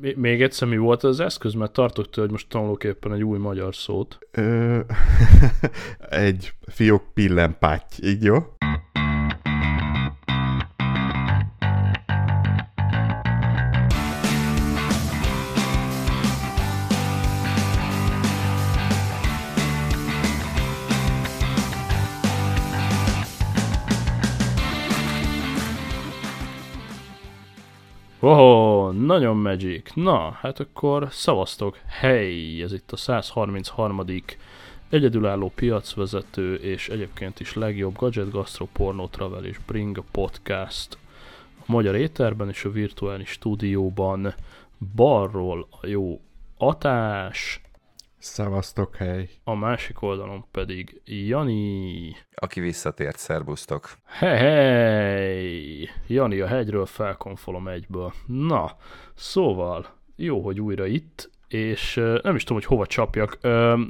Még egyszer mi volt az eszköz? Mert tartok tőle, hogy most tanulok éppen egy új magyar szót. Ö, egy fiók pillenpáty, így jó? Nagyon magic. Na, hát akkor szavaztok. Hey, ez itt a 133. egyedülálló piacvezető és egyébként is legjobb gadget, gastro, porno, travel és bring a podcast a magyar éterben és a virtuális stúdióban balról a jó Atás, Szevasztok, hely! a másik oldalon pedig Jani. Aki visszatért, szerbusztok. Hey, hey! Jani, a hegyről felkonfolom egyből. Na, szóval, jó, hogy újra itt, és nem is tudom, hogy hova csapjak.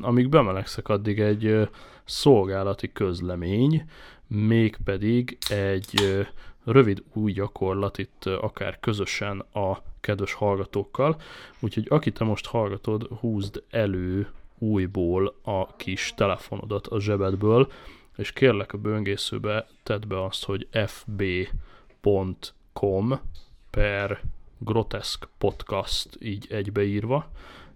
Amíg bemelegszek, addig egy szolgálati közlemény, mégpedig egy rövid új gyakorlat itt akár közösen a kedves hallgatókkal. Úgyhogy aki te most hallgatod, húzd elő újból a kis telefonodat a zsebedből, és kérlek a böngészőbe tedd be azt, hogy fb.com per groteszk podcast így egybeírva,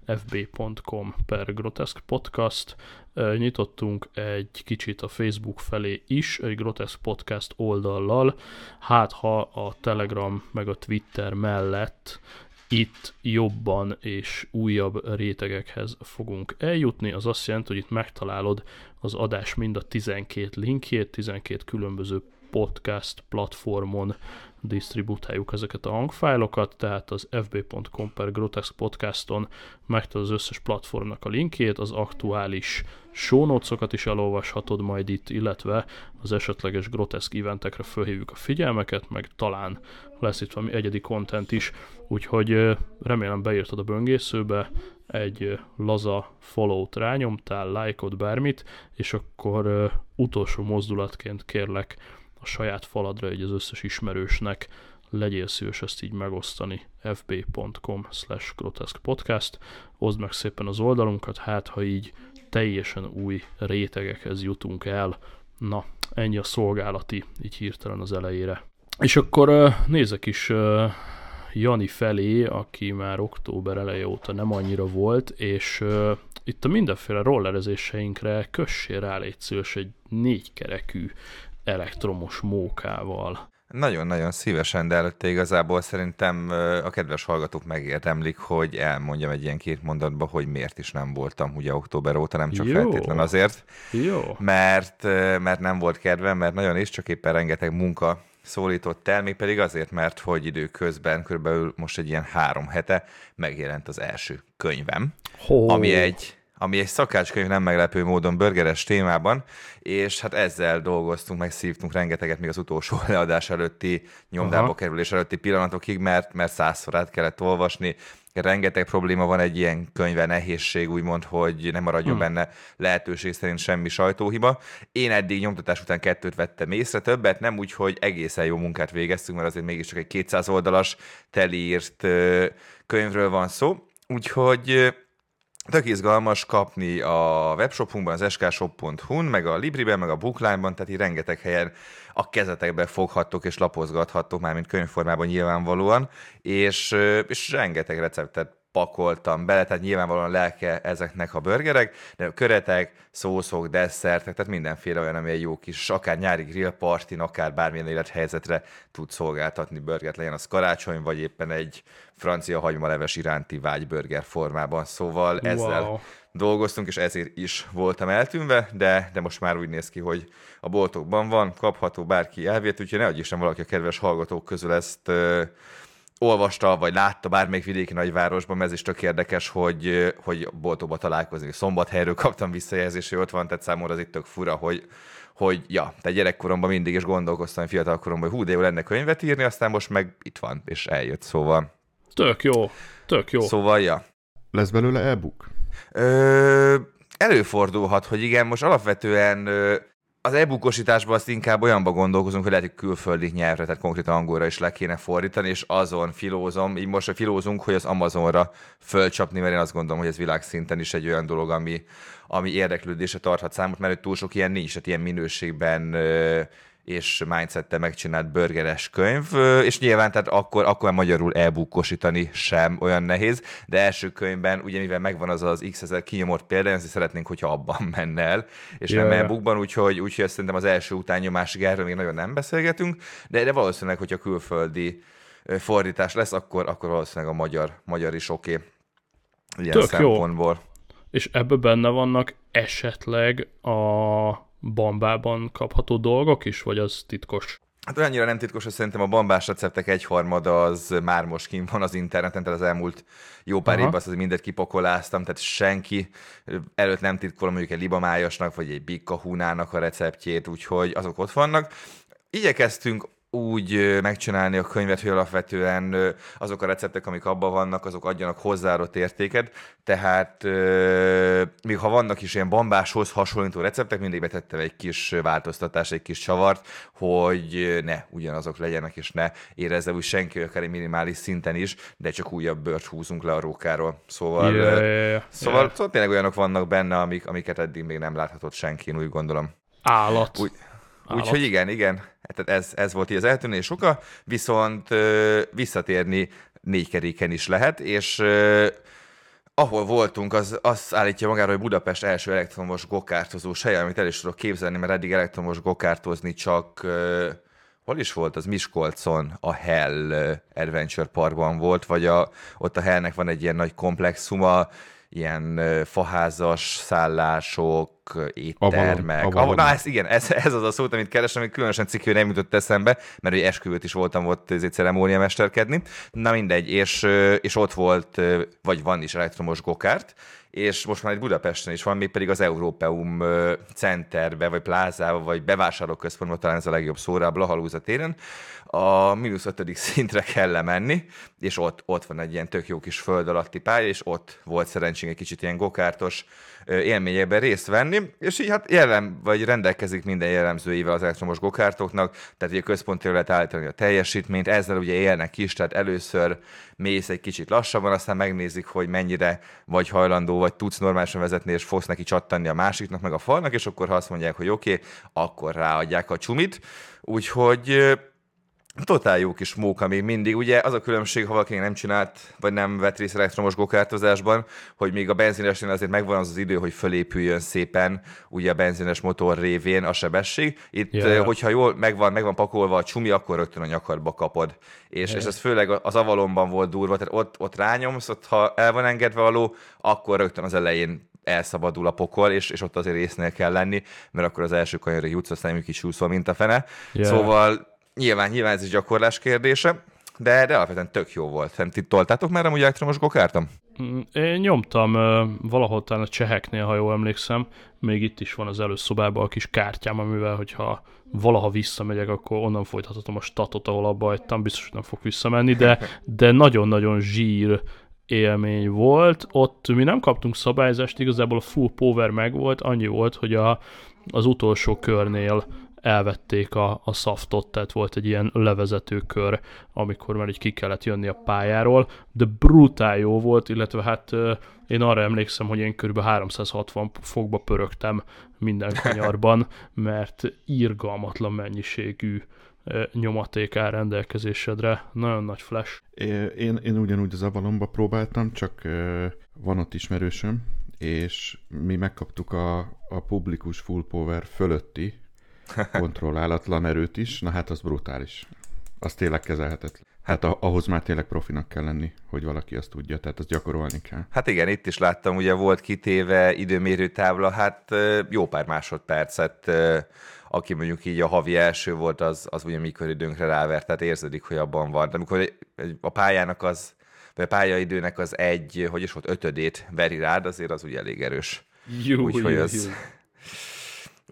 fb.com per groteszk podcast. Nyitottunk egy kicsit a Facebook felé is, egy groteszk podcast oldallal, hát ha a Telegram meg a Twitter mellett itt jobban és újabb rétegekhez fogunk eljutni, az azt jelenti, hogy itt megtalálod az adás mind a 12 linkjét, 12 különböző podcast platformon disztributáljuk ezeket a hangfájlokat, tehát az fb.com per Grotesque podcaston megtalálod az összes platformnak a linkjét, az aktuális show notes-okat is elolvashatod majd itt, illetve az esetleges groteszk eventekre fölhívjuk a figyelmeket, meg talán lesz itt valami egyedi content is, úgyhogy remélem beírtad a böngészőbe, egy laza follow-t rányomtál, lájkot, bármit, és akkor utolsó mozdulatként kérlek a saját faladra, egy az összes ismerősnek legyél szíves ezt így megosztani fb.com slash podcast oszd meg szépen az oldalunkat, hát ha így teljesen új rétegekhez jutunk el. Na, ennyi a szolgálati, így hirtelen az elejére. És akkor nézek is Jani felé, aki már október eleje óta nem annyira volt, és itt a mindenféle rollerezéseinkre kössél rá légy szíves egy négykerekű elektromos mókával. Nagyon-nagyon szívesen, de előtte igazából szerintem a kedves hallgatók megérdemlik, hogy elmondjam egy ilyen két mondatba, hogy miért is nem voltam ugye október óta, nem csak Jó. feltétlen azért, Jó. mert, mert nem volt kedvem, mert nagyon is, csak éppen rengeteg munka szólított el, még pedig azért, mert hogy időközben körülbelül most egy ilyen három hete megjelent az első könyvem, Ho. ami egy ami egy szakácskönyv nem meglepő módon burgeres témában, és hát ezzel dolgoztunk, meg szívtunk rengeteget még az utolsó leadás előtti, nyomdába Aha. kerülés előtti pillanatokig, mert, mert százszor át kellett olvasni, rengeteg probléma van egy ilyen könyve, nehézség úgymond, hogy nem maradjon Hmm. benne lehetőség szerint semmi sajtóhiba. Én eddig nyomtatás után kettőt vettem észre, többet nem úgy, hogy egészen jó munkát végeztünk, mert azért mégiscsak egy 200 oldalas telírt könyvről van szó. Úgyhogy tök izgalmas kapni a webshopunkban, az skshop.hu-n, meg a Libriben, meg a Bookline-ban, tehát így rengeteg helyen a kezetekbe foghattok és lapozgathattok, már mint könyvformában nyilvánvalóan, és, és rengeteg receptet pakoltam bele, tehát nyilvánvalóan lelke ezeknek a burgerek, de köretek, szószok, desszertek, tehát mindenféle olyan, ami egy jó kis, akár nyári grill partin, akár bármilyen élethelyzetre tud szolgáltatni burgert, legyen az karácsony, vagy éppen egy francia hagymaleves iránti vágyburger formában. Szóval ezzel Wow. Dolgoztunk, és ezért is voltam eltűnve, de, de most már úgy néz ki, hogy a boltokban van, kapható, bárki elvét, úgyhogy ne Isten valaki a kedves hallgatók közül ezt ö, olvasta, vagy látta bármelyik vidéki nagyvárosban, mert ez is tök érdekes, hogy, hogy boltokba találkozni. Szombathelyről kaptam visszajelzést, hogy ott van, tehát számomra az itt tök fura, hogy, hogy ja, te gyerekkoromban mindig is gondolkoztam, fiatalkoromban, hogy hú, de jó lenne könyvet írni, aztán most meg itt van, és eljött, szóval. Tök jó, tök jó. Szóval, ja. Lesz belőle e-book? Ö, előfordulhat, hogy igen, most alapvetően az e-bookosításban azt inkább olyanba gondolkozunk, hogy lehet, hogy külföldi nyelvre, tehát konkrétan angolra is le kéne fordítani, és azon filózom, így most filózunk, hogy az Amazonra fölcsapni, mert én azt gondolom, hogy ez világszinten is egy olyan dolog, ami, ami érdeklődése tarthat számot, mert túl sok ilyen nincs, tehát ilyen minőségben és mindsettel megcsinált burgeres könyv, és nyilván tehát akkor, akkor magyarul e-bookosítani sem olyan nehéz, de első könyvben, ugye mivel megvan az az x ezer kinyomott példa, ezért szeretnénk, hogyha abban menne el, és yeah. nem e-bookban, úgyhogy, úgyhogy szerintem az első utánnyomásig erről még nagyon nem beszélgetünk, de, de valószínűleg, hogyha külföldi fordítás lesz, akkor, akkor valószínűleg a magyar, magyar is oké. Okay. Ilyen Tök szempontból. Jó. És ebben benne vannak esetleg a bambában kapható dolgok is, vagy az titkos? Hát olyannyira nem titkos, hogy szerintem a bambás receptek egyharmada az már most kint van az interneten, tehát az elmúlt jó pár évben azt az mindet kipakoláztam, tehát senki előtt nem titkolom mondjuk egy libamájasnak, vagy egy bikkahúnának a receptjét, úgyhogy azok ott vannak. Igyekeztünk úgy megcsinálni a könyvet, hogy alapvetően azok a receptek, amik abban vannak, azok adjanak hozzáadott értéket, tehát még ha vannak is ilyen bambáshoz hasonlító receptek, mindig betettem egy kis változtatás, egy kis csavart, hogy ne ugyanazok legyenek, és ne érezze úgy senki, akár egy minimális szinten is, de csak újabb bört húzunk le a rókáról. Szóval, yeah, yeah, yeah. Szóval, szóval tényleg olyanok vannak benne, amik, amiket eddig még nem láthatott senki, úgy gondolom. Állat. Úgy, Úgyhogy igen, igen, tehát ez, ez volt így az eltűnés oka, viszont visszatérni négykeréken is lehet, és ahol voltunk, az azt állítja magára, hogy Budapest első elektromos gokártozós helye, amit el is tudok képzelni, mert eddig elektromos gokártozni csak hol is volt, az Miskolcon, a Hell Adventure Parkban volt, vagy a, ott a Hellnek van egy ilyen nagy komplexuma, ilyen faházas szállások, éttermek. Avalon, Avalon. Na, ez, igen, ez, ez az a szó, amit keresem, hogy különösen cikkű nem jutott eszembe, mert egy esküvőt is voltam ott egy ceremónia mesterkedni. Na mindegy, és, és ott volt, vagy van is elektromos gokárt, és most már egy Budapesten is van, még pedig az Európeum centerbe, vagy plázába, vagy bevásárlóközpontban, talán ez a legjobb szóra, a Blahalúza téren, a mínusz ötödik szintre kell lemenni, és ott, ott van egy ilyen tök jó kis föld alatti pálya, és ott volt szerencsénk egy kicsit ilyen gokártos élményekben részt venni, és így hát jellem, vagy rendelkezik minden jellemzőivel az elektromos gokártoknak, tehát ugye központi lehet állítani a teljesítményt, ezzel ugye élnek is, tehát először mész egy kicsit lassabban, aztán megnézik, hogy mennyire vagy hajlandó, vagy tudsz normálisan vezetni, és fogsz neki csattanni a másiknak, meg a falnak, és akkor ha azt mondják, hogy oké, okay, akkor ráadják a csumit. Úgyhogy totál jó kis móka még mindig. Ugye az a különbség, ha valaki nem csinált, vagy nem vett részt elektromos gokártozásban, hogy még a benzinesnél azért megvan az az idő, hogy fölépüljön szépen ugye a benzines motor révén a sebesség. Itt, yeah. hogyha jól megvan, megvan pakolva a csumi, akkor rögtön a nyakadba kapod. És, yeah. és ez főleg az avalomban volt durva, tehát ott, ott rányomsz, ott ha el van engedve a ló, akkor rögtön az elején elszabadul a pokol, és, és ott azért résznél kell lenni, mert akkor az első kanyarra jutsz, aztán ők is úszva, mint a fene. Yeah. Szóval Nyilván, nyilván ez is gyakorlás kérdése, de, de alapvetően tök jó volt. Nem ti toltátok már amúgy elektromos gokártam? Mm, én nyomtam valahol talán a cseheknél, ha jól emlékszem. Még itt is van az előszobában a kis kártyám, amivel, hogyha valaha visszamegyek, akkor onnan folytathatom a statot, ahol abba hagytam. Biztos, hogy nem fog visszamenni, de, de nagyon-nagyon zsír élmény volt. Ott mi nem kaptunk szabályzást, igazából a full power meg volt, annyi volt, hogy a, az utolsó körnél elvették a, a szaftot, tehát volt egy ilyen levezető kör, amikor már így ki kellett jönni a pályáról, de brutál jó volt, illetve hát én arra emlékszem, hogy én kb. 360 fokba pörögtem minden kanyarban, mert írgalmatlan mennyiségű nyomaték áll rendelkezésedre. Nagyon nagy flash. Én, én ugyanúgy az avalomba próbáltam, csak van ott ismerősöm, és mi megkaptuk a, a publikus full power fölötti kontrollálatlan erőt is, na hát az brutális. Az tényleg kezelhetetlen. Hát ahhoz már tényleg profinak kell lenni, hogy valaki azt tudja, tehát azt gyakorolni kell. Hát igen, itt is láttam, ugye volt kitéve időmérő tábla, hát jó pár másodpercet, aki mondjuk így a havi első volt, az, az ugye mikor időnkre rávert, tehát érződik, hogy abban van. De amikor a pályának az, vagy a pályaidőnek az egy, hogy is volt, ötödét veri rád, azért az ugye elég erős. Jó, Úgyhogy jó, az, jó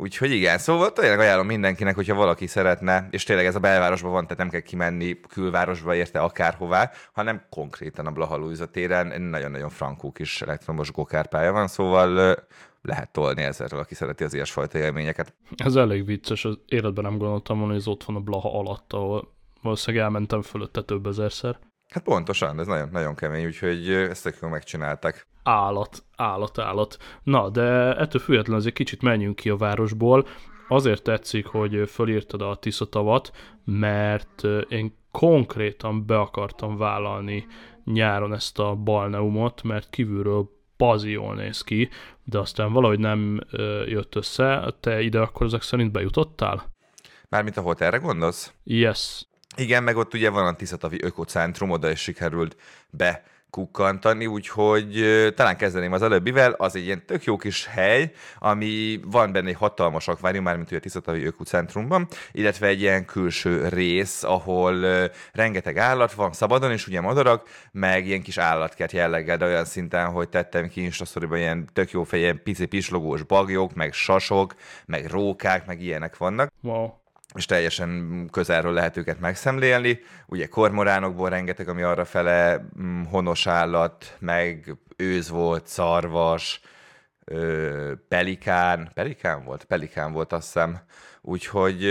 Úgyhogy igen, szóval tényleg ajánlom mindenkinek, hogyha valaki szeretne, és tényleg ez a belvárosban van, tehát nem kell kimenni külvárosba érte akárhová, hanem konkrétan a Blaha téren nagyon-nagyon frankó kis elektromos gokárpálya van, szóval lehet tolni ezerről, aki szereti az ilyesfajta élményeket. Ez elég vicces, az életben nem gondoltam volna, hogy ez ott van a Blaha alatt, ahol valószínűleg elmentem fölötte több ezerszer. Hát pontosan, ez nagyon, nagyon kemény, úgyhogy ezt tök megcsinálták. Állat, állat, állat. Na, de ettől függetlenül azért kicsit menjünk ki a városból. Azért tetszik, hogy fölírtad a Tiszatavat, mert én konkrétan be akartam vállalni nyáron ezt a balneumot, mert kívülről bazi jól néz ki, de aztán valahogy nem jött össze. Te ide akkor ezek szerint bejutottál? Mármint a hotelre gondolsz? Yes. Igen, meg ott ugye van a Tiszatavi Ökocentrum, oda is sikerült be kukkantani, úgyhogy talán kezdeném az előbbivel, az egy ilyen tök jó kis hely, ami van benne egy hatalmas akvárium, mármint ugye a Tiszatavi Ökocentrumban, illetve egy ilyen külső rész, ahol rengeteg állat van szabadon, és ugye madarak, meg ilyen kis állatkert jelleggel, de olyan szinten, hogy tettem ki Instastoryban ilyen tök jó fej, ilyen pici pislogós bagyok, meg sasok, meg rókák, meg ilyenek vannak. Wow és teljesen közelről lehet őket megszemlélni. Ugye kormoránokból rengeteg, ami arra fele mm, honos állat, meg őz volt, szarvas, pelikán, pelikán volt? Pelikán volt, azt hiszem. Úgyhogy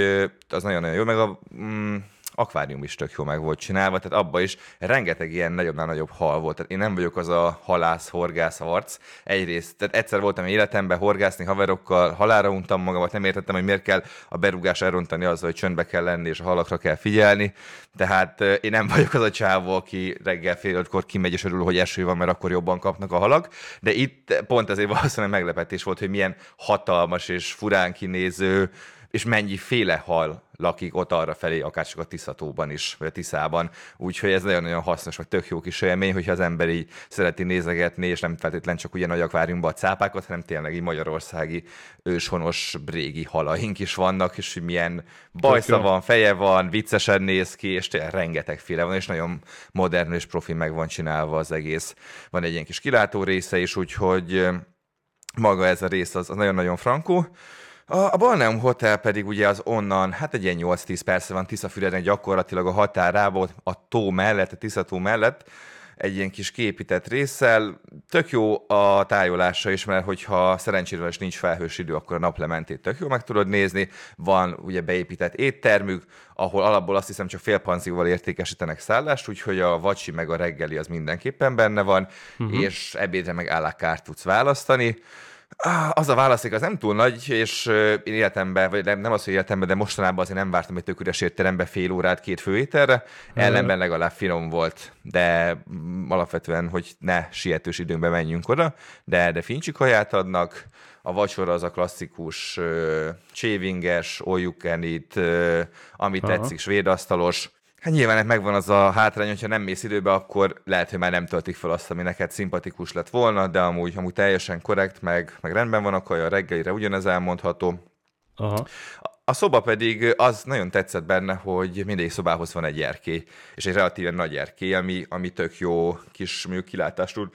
az nagyon-nagyon jó, meg a mm, akvárium is tök jó meg volt csinálva, tehát abba is rengeteg ilyen nagyobbnál nagyobb hal volt. Tehát én nem vagyok az a halász, horgász arc. Egyrészt, tehát egyszer voltam életemben horgászni haverokkal, halára untam magamat, nem értettem, hogy miért kell a berúgás elrontani azzal, hogy csöndbe kell lenni, és a halakra kell figyelni. Tehát én nem vagyok az a csávó, aki reggel fél ötkor kimegy, és örül, hogy eső van, mert akkor jobban kapnak a halak. De itt pont ezért valószínűleg meglepetés volt, hogy milyen hatalmas és furán kinéző, és mennyi féle hal lakik ott arra felé, akár csak a Tiszatóban is, vagy a Tiszában. Úgyhogy ez nagyon-nagyon hasznos, vagy tök jó kis élmény, hogyha az ember így szereti nézegetni, és nem feltétlenül csak ugye nagy akváriumban a cápákat, hanem tényleg így magyarországi őshonos régi halaink is vannak, és milyen bajsza van, feje van, viccesen néz ki, és tényleg rengeteg féle van, és nagyon modern és profi meg van csinálva az egész. Van egy ilyen kis kilátó része is, úgyhogy maga ez a rész az, az nagyon-nagyon frankó. A, a Balneum Hotel pedig ugye az onnan, hát egy ilyen 8-10 perc van Tiszafüreden gyakorlatilag a határában, a tó mellett, a Tiszató mellett, egy ilyen kis képített résszel. Tök jó a tájolása is, mert hogyha szerencséről is nincs felhős idő, akkor a naplementét tök jó meg tudod nézni. Van ugye beépített éttermük, ahol alapból azt hiszem csak fél panzióval értékesítenek szállást, úgyhogy a vacsi meg a reggeli az mindenképpen benne van, uh-huh. és ebédre meg állakárt tudsz választani. Az a választék az nem túl nagy, és én életemben, vagy nem, az, hogy életemben, de mostanában azért nem vártam egy tök üres étterembe fél órát két főételre, ellenben legalább finom volt, de alapvetően, hogy ne sietős időnkbe menjünk oda, de, de fincsi kaját adnak, a vacsora az a klasszikus uh, csévinges, all you can eat, uh, ami Aha. tetszik, svédasztalos, Hát nyilván megvan az a hátrány, hogyha nem mész időbe, akkor lehet, hogy már nem töltik fel azt, ami neked szimpatikus lett volna, de amúgy, amúgy teljesen korrekt, meg, meg rendben van, akkor a reggelire ugyanez elmondható. Aha. A szoba pedig az nagyon tetszett benne, hogy mindegyik szobához van egy erkély, és egy relatíven nagy erkély, ami, ami tök jó kis kilátást tud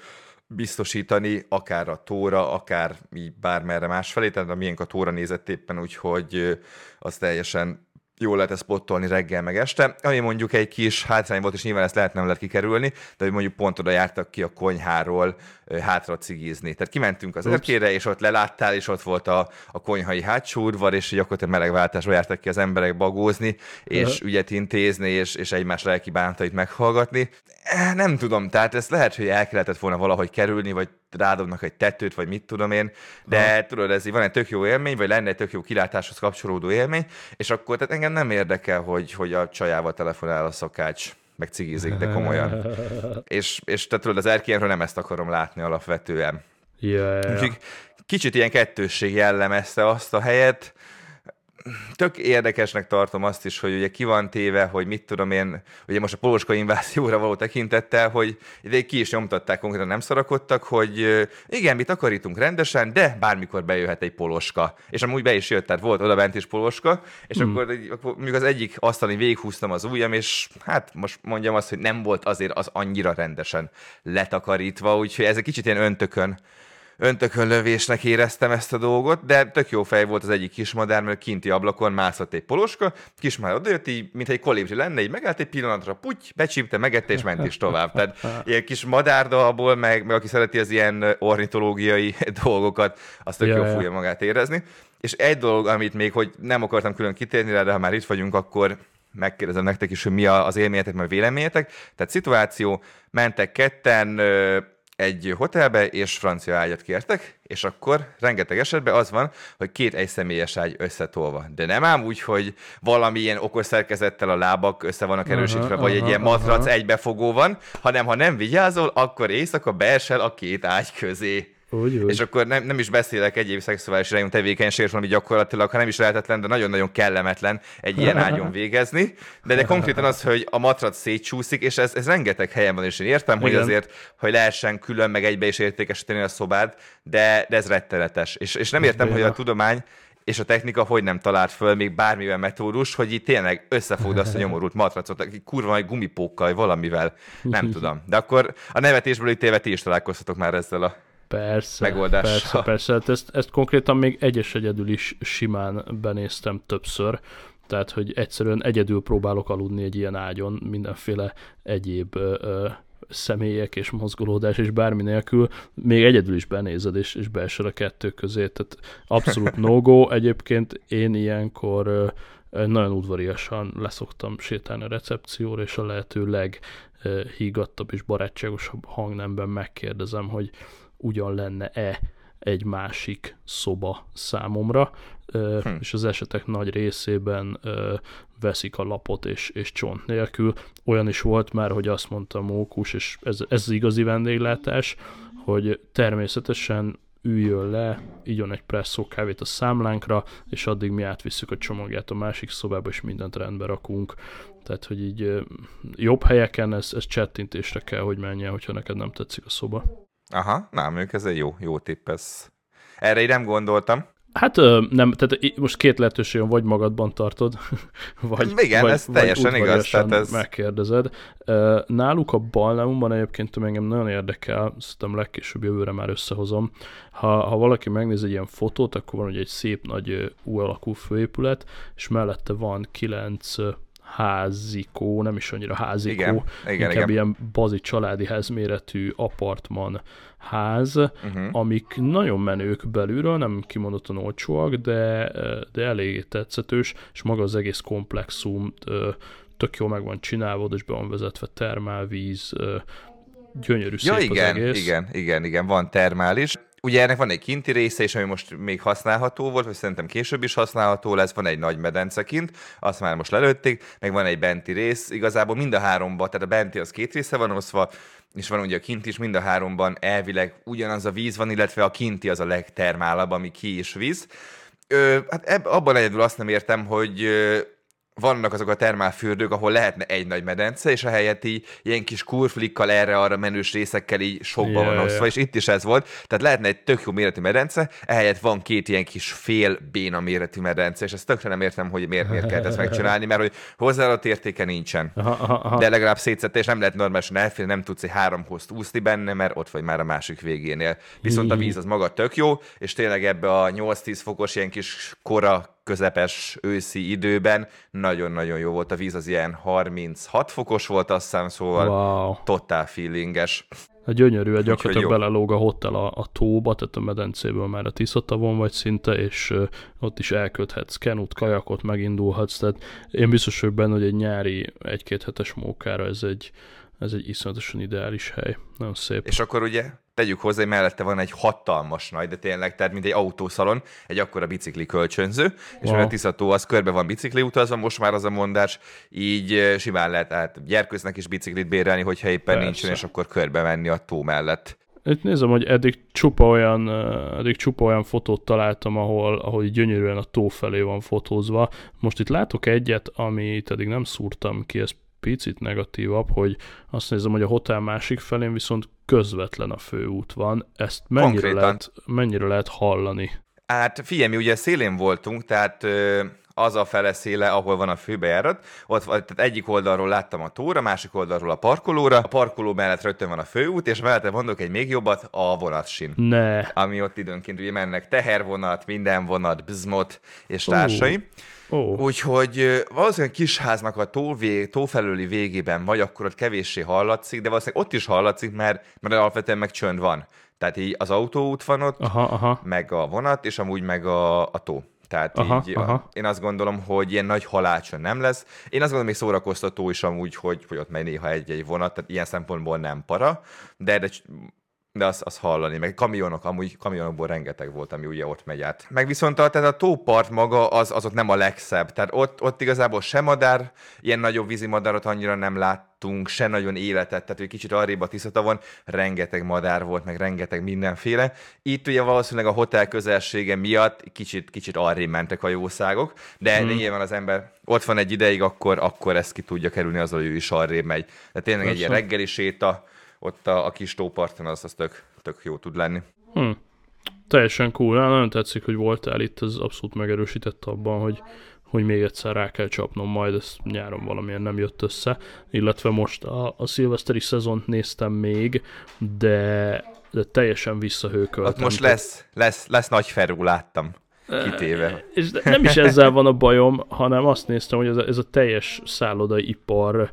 biztosítani, akár a tóra, akár így bármerre másfelé, tehát a miénk a tóra nézett éppen, úgyhogy az teljesen jól lehet ezt spottolni reggel meg este, ami mondjuk egy kis hátrány volt, és nyilván ezt lehet nem lehet kikerülni, de hogy mondjuk pont oda jártak ki a konyháról hátra cigizni. Tehát kimentünk az erkére, és ott leláttál, és ott volt a, a konyhai hátsó udvar, és gyakorlatilag melegváltásba jártak ki az emberek bagózni, és uh-huh. ügyet intézni, és, és egymás lelki bántait meghallgatni. Eh, nem tudom, tehát ezt lehet, hogy el kellett volna valahogy kerülni, vagy rádobnak egy tetőt, vagy mit tudom én, de ha. tudod, ez így van egy tök jó élmény, vagy lenne egy tök jó kilátáshoz kapcsolódó élmény, és akkor tehát engem nem érdekel, hogy, hogy a csajával telefonál a szakács meg cigizik, de komolyan. és, és te tudod, az erkélyemről nem ezt akarom látni alapvetően. Yeah. Úgyhogy kicsit ilyen kettősség jellemezte azt a helyet, tök érdekesnek tartom azt is, hogy ugye ki van téve, hogy mit tudom én, ugye most a poloska invázióra való tekintettel, hogy ide ki is nyomtatták, konkrétan nem szarakodtak, hogy igen, mi takarítunk rendesen, de bármikor bejöhet egy poloska. És amúgy be is jött, tehát volt oda bent is poloska, és hmm. akkor, akkor mondjuk az egyik asztalon végighúztam az ujjam, és hát most mondjam azt, hogy nem volt azért az annyira rendesen letakarítva, úgyhogy ez egy kicsit ilyen öntökön öntökönlövésnek éreztem ezt a dolgot, de tök jó fej volt az egyik kismadár, mert kinti ablakon mászott egy poloska, kismadár odajött, így, mint egy kolibri lenne, így megállt egy pillanatra, puty, becsípte, megette, és ment is tovább. Tehát ilyen kis madárdalból, meg, meg aki szereti az ilyen ornitológiai dolgokat, azt tök yeah. jó fogja magát érezni. És egy dolog, amit még, hogy nem akartam külön kitérni rá, de ha már itt vagyunk, akkor megkérdezem nektek is, hogy mi az élményetek, meg véleményetek. Tehát szituáció, mentek ketten, egy hotelbe, és francia ágyat kértek, és akkor rengeteg esetben az van, hogy két egyszemélyes ágy összetolva. De nem ám úgy, hogy valami ilyen okos szerkezettel a lábak össze vannak erősítve, aha, vagy aha, egy ilyen matrac aha. egybefogó van, hanem ha nem vigyázol, akkor éjszaka beesel a két ágy közé. Úgy, úgy. És akkor nem, nem is beszélek egyéb szexuális irányú tevékenységről, ami gyakorlatilag, ha nem is lehetetlen, de nagyon-nagyon kellemetlen egy ilyen ágyon végezni. De, de konkrétan az, hogy a matrat szétcsúszik, és ez, ez rengeteg helyen van, és én értem, Igen. hogy azért, hogy lehessen külön meg egybe is értékesíteni a szobád, de, de ez rettenetes. És, és nem értem, hogy a tudomány és a technika hogy nem talált föl még bármivel metódus, hogy itt tényleg összefogd azt a nyomorult matracot, kurva egy gumipókkal, valamivel, nem tudom. De akkor a nevetésből ítélve ti is találkoztatok már ezzel a Persze, megoldással. persze, persze. Hát ezt, ezt konkrétan még egyes egyedül is simán benéztem többször, tehát, hogy egyszerűen egyedül próbálok aludni egy ilyen ágyon, mindenféle egyéb ö, ö, személyek és mozgolódás és bármi nélkül, még egyedül is benézed és, és beesel a kettő közé, tehát abszolút no-go. Egyébként én ilyenkor ö, nagyon udvariasan leszoktam sétálni a recepcióra, és a lehető leghígattabb és barátságosabb hangnemben megkérdezem, hogy ugyan lenne-e egy másik szoba számomra, hm. és az esetek nagy részében veszik a lapot és, és csont nélkül. Olyan is volt már, hogy azt mondta Mókus, és ez, ez az igazi vendéglátás, hogy természetesen üljön le, igyon egy presszó kávét a számlánkra, és addig mi átvisszük a csomagját a másik szobába, és mindent rendbe rakunk. Tehát, hogy így jobb helyeken ez, ez csettintésre kell, hogy menjen, hogyha neked nem tetszik a szoba. Aha, nem, ők ez egy jó, jó tipp, ez. Erre én nem gondoltam. Hát nem, tehát most két lehetőség van, vagy magadban tartod, vagy, Igen, vagy, ez teljesen igaz. Tehát ez... megkérdezed. Náluk a Balneumban egyébként engem nagyon érdekel, szerintem legkésőbb jövőre már összehozom. Ha, ha valaki megnéz egy ilyen fotót, akkor van ugye egy szép nagy U alakú főépület, és mellette van kilenc házikó, nem is annyira házikó, igen, igen, inkább igen. ilyen bazi családi házméretű apartman ház, uh-huh. amik nagyon menők belülről, nem kimondottan olcsóak, de, de elég tetszetős, és maga az egész komplexum tök jól meg van csinálva, és be van vezetve termálvíz, gyönyörű ja, szép igen, az egész. igen, igen, igen, van termális. Ugye ennek van egy kinti része is, ami most még használható volt, vagy szerintem később is használható lesz, van egy nagy medence kint, azt már most lelőtték, meg van egy benti rész, igazából mind a háromban, tehát a benti az két része van oszva, és van ugye a kint is, mind a háromban elvileg ugyanaz a víz van, illetve a kinti az a legtermálabb, ami ki is víz. Ö, hát eb, abban egyedül azt nem értem, hogy vannak azok a termálfürdők, ahol lehetne egy nagy medence, és a helyett így ilyen kis kurflikkal erre-arra menős részekkel így sokba yeah, van osztva, yeah. és itt is ez volt. Tehát lehetne egy tök jó méretű medence, ehelyett van két ilyen kis fél béna méretű medence, és ezt tökre nem értem, hogy miért, miért kell ezt megcsinálni, mert hogy hozzáadott értéke nincsen. Aha, aha. De legalább szétszette, és nem lehet normálisan elférni, nem tudsz egy három hozt úszni benne, mert ott vagy már a másik végénél. Viszont a víz az maga tök jó, és tényleg ebbe a 8-10 fokos ilyen kis kora közepes őszi időben nagyon-nagyon jó volt a víz, az ilyen 36 fokos volt, azt hiszem, szóval wow. totál feelinges. A gyönyörű, hogy gyakorlatilag belelóg a hotel a, a tóba, tehát a medencéből már a Tiszatavon vagy szinte, és uh, ott is elköthetsz kenut, kajakot, megindulhatsz, tehát én biztos vagyok benne, hogy egy nyári egy-két hetes mókára ez egy, ez egy iszonyatosan ideális hely. Nagyon szép. És akkor ugye tegyük hozzá, hogy mellette van egy hatalmas nagy, de tényleg, tehát mint egy autószalon, egy akkora bicikli kölcsönző, és wow. a Tiszató az körbe van bicikli utazva, most már az a mondás, így simán lehet tehát gyerkőznek is biciklit bérelni, hogyha éppen Persze. nincsen, és akkor körbe menni a tó mellett. Itt nézem, hogy eddig csupa olyan, eddig csupa olyan fotót találtam, ahol, ahol gyönyörűen a tó felé van fotózva. Most itt látok egyet, amit eddig nem szúrtam ki, ez picit negatívabb, hogy azt nézem, hogy a hotel másik felén viszont közvetlen a főút van. Ezt mennyire, lehet, mennyire lehet hallani? Hát figyelj, mi ugye szélén voltunk, tehát az a fele széle, ahol van a főbejárat. Ott, tehát egyik oldalról láttam a tóra, másik oldalról a parkolóra. A parkoló mellett rögtön van a főút, és mellette mondok egy még jobbat, a vonatsin. Ne. Ami ott időnként ugye mennek tehervonat, minden vonat, bzmot és társai. Uh. Oh. Úgyhogy valószínűleg kisháznak a tó, vég, tó felőli végében vagy, akkor ott kevéssé hallatszik, de valószínűleg ott is hallatszik, mert, mert alapvetően meg csönd van. Tehát így az autóút van ott, aha, aha. meg a vonat, és amúgy meg a, a tó. Tehát aha, így aha. én azt gondolom, hogy ilyen nagy halálcsön nem lesz. Én azt gondolom, még szórakoztató is amúgy, hogy, hogy ott megy néha egy-egy vonat, tehát ilyen szempontból nem para, de, de de azt, azt hallani, meg kamionok, amúgy kamionokból rengeteg volt, ami ugye ott megy át. Meg viszont a, tehát a tópart maga az, az ott nem a legszebb, tehát ott, ott igazából sem madár, ilyen nagyobb vízimadarat annyira nem láttunk, se nagyon életet, tehát hogy kicsit arrébb a Tiszatavon rengeteg madár volt, meg rengeteg mindenféle. Itt ugye valószínűleg a hotel közelsége miatt kicsit, kicsit arrébb mentek a jószágok, de hmm. nyilván az ember ott van egy ideig, akkor, akkor ezt ki tudja kerülni azzal, hogy ő is arrébb megy. De tényleg Persze. egy ilyen reggeli séta, ott a, a kis tóparton az, az tök, tök jó tud lenni. Hm. Teljesen cool. Nagyon tetszik, hogy voltál itt, ez abszolút megerősített abban, hogy, hogy még egyszer rá kell csapnom, majd ez nyáron valamilyen nem jött össze, illetve most a, a szilveszteri szezont néztem még, de, de teljesen visszahőköltem. Ott most lesz, lesz, lesz nagy ferú, láttam kitéve. És nem is ezzel van a bajom, hanem azt néztem, hogy ez a, ez a teljes szállodai ipar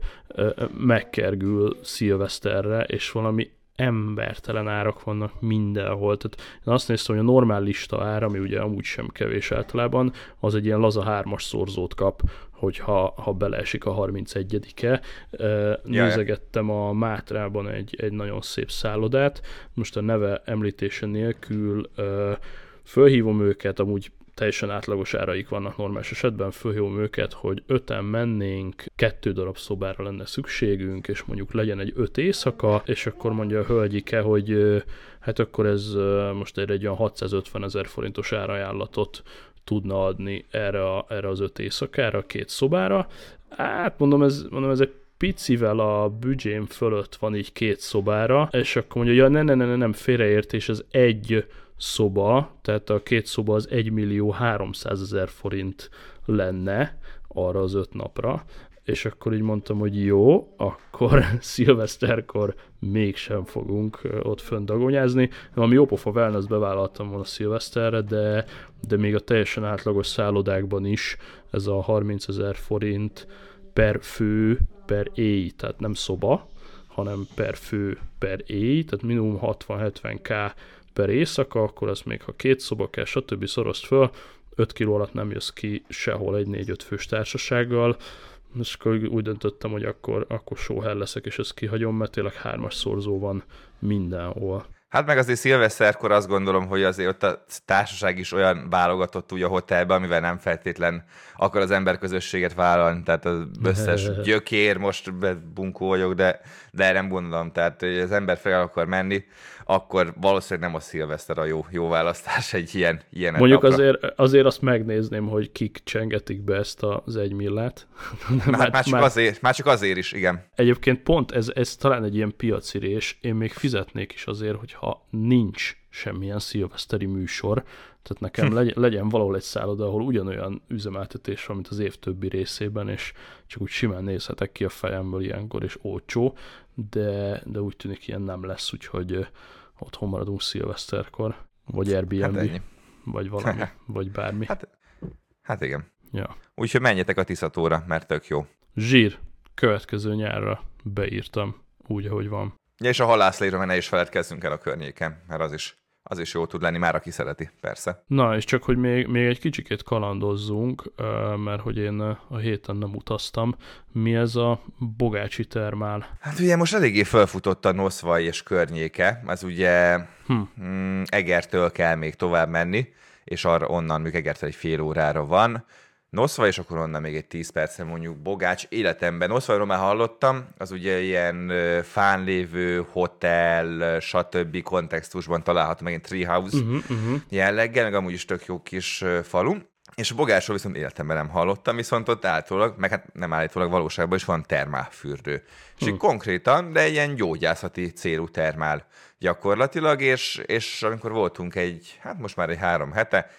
megkergül szilveszterre, és valami embertelen árak vannak mindenhol. Tehát én azt néztem, hogy a normál lista ár, ami ugye amúgy sem kevés általában, az egy ilyen laza hármas szorzót kap, hogyha ha beleesik a 31-e. Nézegettem a Mátrában egy, egy nagyon szép szállodát, most a neve említése nélkül fölhívom őket, amúgy teljesen átlagos áraik vannak normális esetben, fölhívom őket, hogy öten mennénk, kettő darab szobára lenne szükségünk, és mondjuk legyen egy öt éjszaka, és akkor mondja a hölgyike, hogy hát akkor ez most egy, egy olyan 650 ezer forintos árajánlatot tudna adni erre, a, erre az öt éjszakára, két szobára. Hát mondom, ez, mondom, ez egy picivel a büdzsém fölött van így két szobára, és akkor mondja, ja ne, ne, ne, ne nem félreértés, ez egy szoba, tehát a két szoba az 1 millió 300 ezer forint lenne arra az öt napra, és akkor így mondtam, hogy jó, akkor szilveszterkor mégsem fogunk ott fönn dagonyázni. Ami jópofa wellness bevállaltam volna szilveszterre, de, de még a teljesen átlagos szállodákban is ez a 30 ezer forint per fő, per éj, tehát nem szoba, hanem per fő, per éj, tehát minimum 60-70k per éjszaka, akkor az még ha két szoba kell, stb. szorozt föl, 5 kiló alatt nem jössz ki sehol egy 4-5 fős társasággal, és akkor úgy döntöttem, hogy akkor, akkor sóhel leszek, és ezt kihagyom, mert tényleg hármas szorzó van mindenhol. Hát meg azért szilveszterkor azt gondolom, hogy azért ott a társaság is olyan válogatott úgy a hotelben, amivel nem feltétlen akar az ember közösséget vállalni, tehát az összes gyökér, most bunkó vagyok, de, de nem gondolom, tehát hogy az ember fel akar menni, akkor valószínűleg nem a szilveszter a jó, jó választás egy ilyen, ilyen Mondjuk azért, azért azt megnézném, hogy kik csengetik be ezt az egy millát. már, már, csak már, azért, már csak azért is, igen. Egyébként pont ez, ez talán egy ilyen piacirés, én még fizetnék is azért, hogyha nincs semmilyen szilveszteri műsor, tehát nekem legyen, legyen valahol egy szálloda, ahol ugyanolyan üzemeltetés van, mint az év többi részében, és csak úgy simán nézhetek ki a fejemből ilyenkor, és olcsó, de, de úgy tűnik ilyen nem lesz, úgyhogy otthon maradunk szilveszterkor, vagy Airbnb, hát vagy valami, vagy bármi. Hát, hát igen. Ja. Úgyhogy menjetek a Tiszatóra, mert tök jó. Zsír, következő nyárra beírtam, úgy, ahogy van. Ja, és a halászléről ne is feledkezzünk el a környéken, mert az is az is jó tud lenni, már aki szereti, persze. Na, és csak, hogy még, még egy kicsikét kalandozzunk, mert hogy én a héten nem utaztam. Mi ez a Bogácsi termál? Hát ugye most eléggé felfutott a Noszvai és környéke, ez ugye hm. mm, Egertől kell még tovább menni, és arra onnan még Egertől egy fél órára van. Noszva, és akkor onnan még egy 10 percre mondjuk Bogács életemben. Noszvairól már hallottam, az ugye ilyen fán lévő hotel, stb. kontextusban található, meg egy treehouse uh-huh, uh-huh. jelleggel, meg amúgy is tök jó kis falu. És a Bogásról viszont életemben nem hallottam, viszont ott állítólag, meg hát nem állítólag valóságban is van termálfürdő. És hmm. konkrétan, de ilyen gyógyászati célú termál gyakorlatilag, és, és amikor voltunk egy, hát most már egy három hete,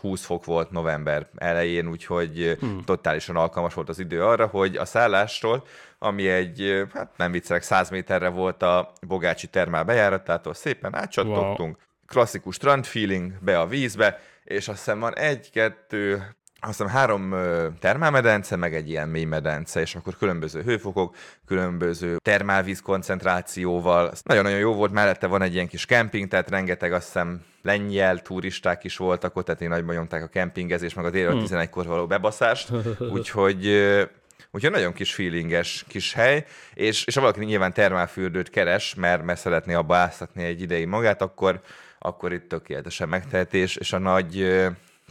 20 fok volt november elején, úgyhogy hmm. totálisan alkalmas volt az idő arra, hogy a szállástól, ami egy, hát nem viccelek, 100 méterre volt a Bogácsi termál bejáratától, szépen átcsattogtunk, wow. klasszikus strand feeling, be a vízbe, és azt hiszem van egy, kettő, azt hiszem három termálmedence, meg egy ilyen mély medence, és akkor különböző hőfokok, különböző termálvíz koncentrációval. Nagyon-nagyon jó volt, mellette van egy ilyen kis kemping, tehát rengeteg azt hiszem lengyel turisták is voltak ott, tehát én nagyban nyomták a kempingezés, meg a hmm. 11-kor való bebaszást, úgyhogy Úgyhogy nagyon kis feelinges kis hely, és, és ha valaki nyilván termálfürdőt keres, mert, mert szeretné abba áztatni egy ideig magát, akkor, akkor itt tökéletesen megtehetés, és a nagy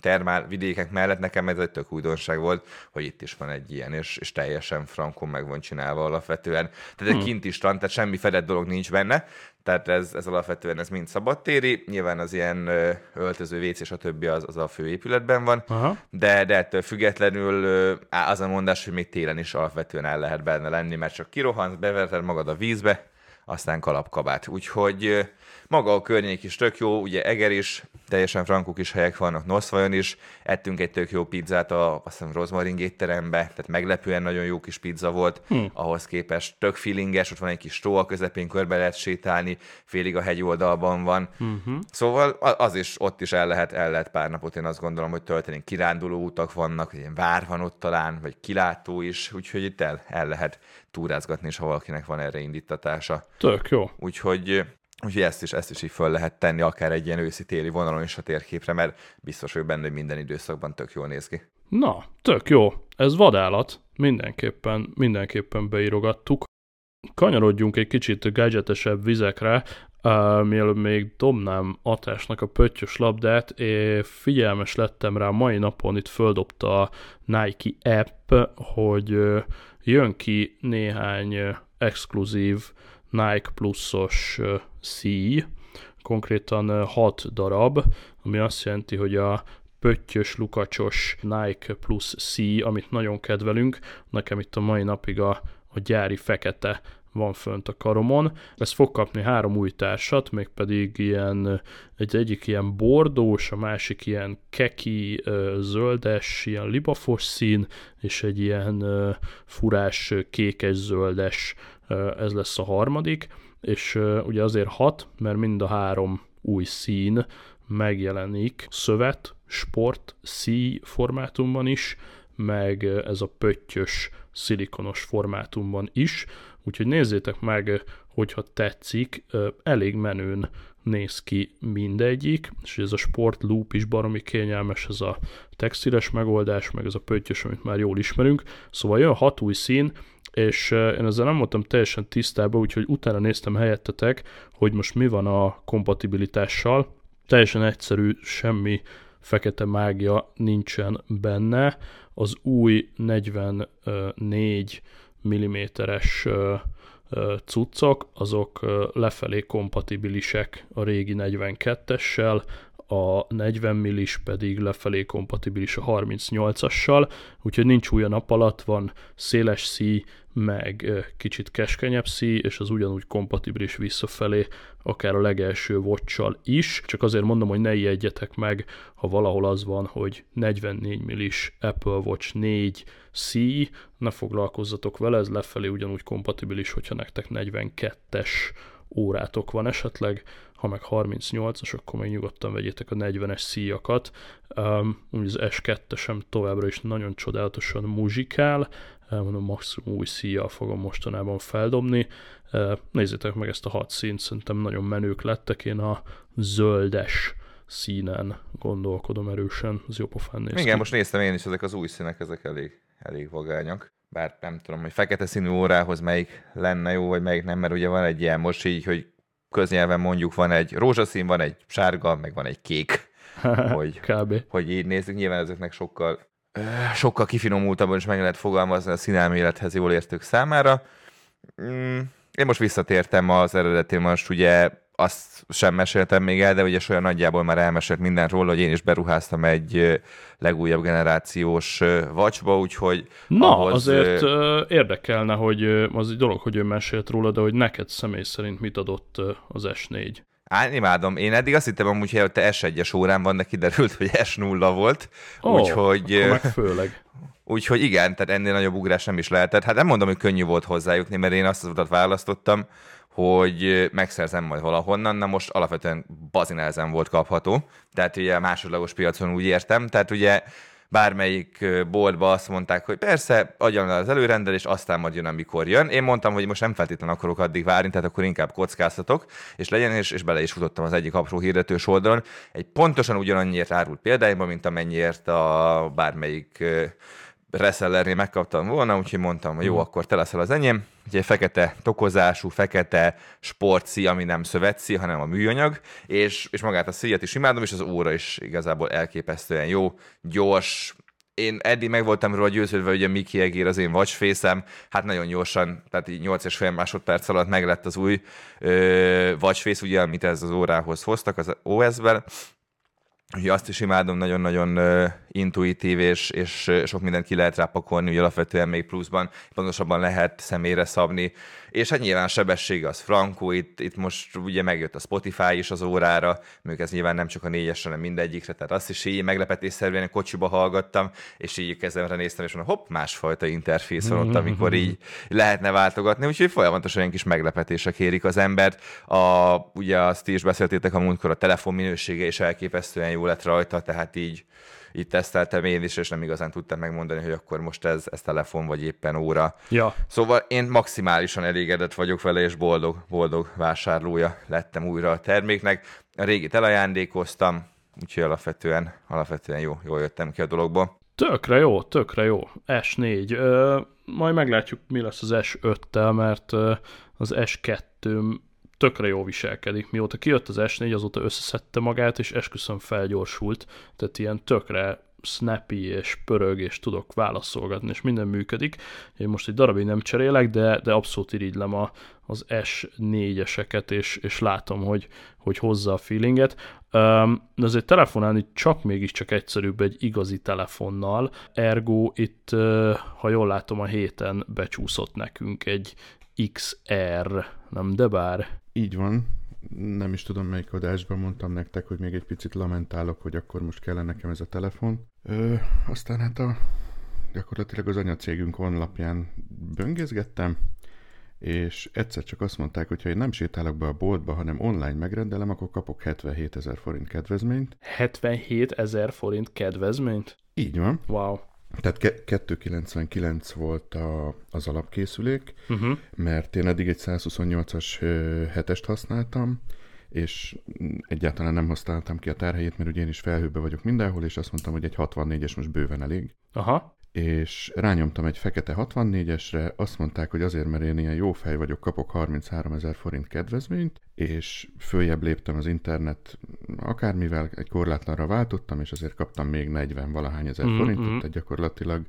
termál vidékek mellett nekem ez egy tök újdonság volt, hogy itt is van egy ilyen, és, és teljesen frankon meg van csinálva alapvetően. Tehát egy hmm. kint is van, tehát semmi fedett dolog nincs benne, tehát ez, ez alapvetően ez mind szabadtéri, nyilván az ilyen öltöző, WC és a többi az, az a főépületben van, Aha. de, de ettől függetlenül az a mondás, hogy még télen is alapvetően el lehet benne lenni, mert csak kirohansz, beverted magad a vízbe, aztán kalapkabát. Úgyhogy maga a környék is tök jó, ugye Eger is, teljesen frankuk is helyek vannak, Noszvajon is, ettünk egy tök jó pizzát a, azt hiszem, Rosmarin étterembe, tehát meglepően nagyon jó kis pizza volt, hm. ahhoz képest tök feelinges, ott van egy kis tó a közepén, körbe lehet sétálni, félig a hegy oldalban van. Uh-huh. Szóval az is, ott is el lehet, el lehet pár napot, én azt gondolom, hogy tölteni kiránduló utak vannak, ilyen vár van ott talán, vagy kilátó is, úgyhogy itt el, el lehet túrázgatni, és ha valakinek van erre indítatása. Tök jó. Úgyhogy Úgyhogy ezt is, ezt is így föl lehet tenni, akár egy ilyen őszi-téli vonalon is a térképre, mert biztos vagyok benne, hogy minden időszakban tök jól néz ki. Na, tök jó. Ez vadállat. Mindenképpen, mindenképpen beírogattuk. Kanyarodjunk egy kicsit gadgetesebb vizekre, uh, mielőtt még dobnám Atásnak a pöttyös labdát, és figyelmes lettem rá mai napon, itt földobta a Nike app, hogy jön ki néhány uh, exkluzív Nike pluszos szíj, konkrétan 6 darab, ami azt jelenti, hogy a pöttyös, lukacsos Nike plusz szíj, amit nagyon kedvelünk, nekem itt a mai napig a, a gyári fekete van fönt a karomon. Ez fog kapni három új társat, mégpedig ilyen, egy egyik ilyen bordós, a másik ilyen keki, zöldes, ilyen libafos szín, és egy ilyen furás, kékes-zöldes ez lesz a harmadik, és ugye azért hat, mert mind a három új szín megjelenik. Szövet, sport, szí formátumban is, meg ez a pöttyös, szilikonos formátumban is, úgyhogy nézzétek meg, hogyha tetszik, elég menőn néz ki mindegyik, és ez a sport loop is baromi kényelmes, ez a textiles megoldás, meg ez a pöttyös, amit már jól ismerünk, szóval jön hat új szín, és én ezzel nem voltam teljesen tisztában, úgyhogy utána néztem helyettetek, hogy most mi van a kompatibilitással. Teljesen egyszerű, semmi fekete mágia nincsen benne. Az új 44 mm-es cuccok, azok lefelé kompatibilisek a régi 42-essel, a 40 millis pedig lefelé kompatibilis a 38-assal, úgyhogy nincs új a nap alatt, van széles szí, meg kicsit keskenyebb szí, és az ugyanúgy kompatibilis visszafelé, akár a legelső watch is. Csak azért mondom, hogy ne ijedjetek meg, ha valahol az van, hogy 44 millis Apple Watch 4 C, ne foglalkozzatok vele, ez lefelé ugyanúgy kompatibilis, hogyha nektek 42-es órátok van esetleg, ha meg 38-as, akkor még nyugodtan vegyétek a 40-es szíjakat. Um, az S2 sem továbbra is nagyon csodálatosan muzsikál, mondom, maximum új szíjjal fogom mostanában feldobni. Nézzétek meg ezt a hat színt, szerintem nagyon menők lettek, én a zöldes színen gondolkodom erősen, az jó pofán néz Igen, ki. most néztem én is, ezek az új színek, ezek elég, elég vagányak bár nem tudom, hogy fekete színű órához melyik lenne jó, vagy melyik nem, mert ugye van egy ilyen most így, hogy köznyelven mondjuk van egy rózsaszín, van egy sárga, meg van egy kék. hogy, Kb. hogy így nézzük, nyilván ezeknek sokkal sokkal kifinomultabban is meg lehet fogalmazni a színelmélethez jól értők számára. Mm, én most visszatértem az eredeti, most ugye azt sem meséltem még el, de ugye olyan nagyjából már elmesélt minden róla, hogy én is beruháztam egy legújabb generációs vacsba, úgyhogy... Na, ahhoz, azért érdekelne, hogy az egy dolog, hogy ő mesélt róla, de hogy neked személy szerint mit adott az S4? Á, imádom. Én eddig azt hittem amúgy, hogy te S1-es órán van, de kiderült, hogy S0 volt. Ó, úgyhogy, meg főleg. úgyhogy igen, tehát ennél nagyobb ugrás nem is lehetett. Hát nem mondom, hogy könnyű volt hozzájutni, mert én azt az utat választottam, hogy megszerzem majd valahonnan, na most alapvetően bazinehezen volt kapható, tehát ugye másodlagos piacon úgy értem, tehát ugye bármelyik boltba azt mondták, hogy persze, adjon le az előrendelés, aztán majd jön, amikor jön. Én mondtam, hogy most nem feltétlenül akarok addig várni, tehát akkor inkább kockáztatok, és legyen, és, és bele is futottam az egyik apró hirdetős oldalon. Egy pontosan ugyanannyiért árult példáimban, mint amennyiért a bármelyik resellernél megkaptam volna, úgyhogy mondtam, hogy jó, mhm. akkor te leszel az enyém. Ugye fekete tokozású, fekete sportszí, ami nem szövetszí, hanem a műanyag, és, és magát a szíjat is imádom, és az óra is igazából elképesztően jó, gyors, én eddig meg voltam róla győződve, hogy a Miki Egér az én watchface hát nagyon gyorsan, tehát így 8 és fél másodperc alatt meg lett az új ö, watchface, ugye, amit ez az órához hoztak az OS-ben, Úgyhogy azt is imádom, nagyon-nagyon intuitív, és, és sok mindent ki lehet rápakolni, ugye alapvetően még pluszban pontosabban lehet személyre szabni. És hát nyilván sebesség az frankó, itt, itt most ugye megjött a Spotify is az órára, mondjuk ez nyilván nem csak a négyesre, hanem mindegyikre, tehát azt is így meglepetésszerűen kocsiba hallgattam, és így kezemre néztem, és mondom, hopp, másfajta interfész van ott, amikor így lehetne váltogatni, úgyhogy folyamatosan ilyen kis meglepetések érik az embert. A, ugye azt is beszéltétek a múltkor, a telefon minősége is elképesztően jó lett rajta, tehát így így teszteltem én is, és nem igazán tudtam megmondani, hogy akkor most ez, ez telefon, vagy éppen óra. Ja. Szóval én maximálisan elégedett vagyok vele, és boldog, boldog vásárlója lettem újra a terméknek. A régit elajándékoztam, úgyhogy alapvetően, alapvetően jó, jól jöttem ki a dologból. Tökre jó, tökre jó. S4. Ö, majd meglátjuk, mi lesz az S5-tel, mert az S2 tökre jó viselkedik. Mióta kijött az S4, azóta összeszedte magát, és esküszöm felgyorsult, tehát ilyen tökre snappy és pörög, és tudok válaszolgatni, és minden működik. Én most egy darabig nem cserélek, de, de abszolút irigylem a, az S4-eseket, és, és látom, hogy, hogy hozza a feelinget. Um, azért telefonálni csak mégiscsak egyszerűbb egy igazi telefonnal, ergo itt, ha jól látom, a héten becsúszott nekünk egy XR, nem de bár? Így van. Nem is tudom, melyik adásban mondtam nektek, hogy még egy picit lamentálok, hogy akkor most kellene nekem ez a telefon. Ö, aztán hát a, gyakorlatilag az anyacégünk honlapján böngészgettem, és egyszer csak azt mondták, hogy ha én nem sétálok be a boltba, hanem online megrendelem, akkor kapok 77 ezer forint kedvezményt. 77 ezer forint kedvezményt? Így van. Wow. Tehát 299 volt a, az alapkészülék, uh-huh. mert én eddig egy 128-as hetest használtam, és egyáltalán nem használtam ki a tárhelyét, mert ugye én is felhőbe vagyok mindenhol, és azt mondtam, hogy egy 64-es most bőven elég. Aha és rányomtam egy fekete 64-esre, azt mondták, hogy azért, mert én ilyen jó fej vagyok, kapok 33 ezer forint kedvezményt, és följebb léptem az internet akármivel, egy korlátlanra váltottam, és azért kaptam még 40 valahány ezer mm-hmm. forintot, tehát gyakorlatilag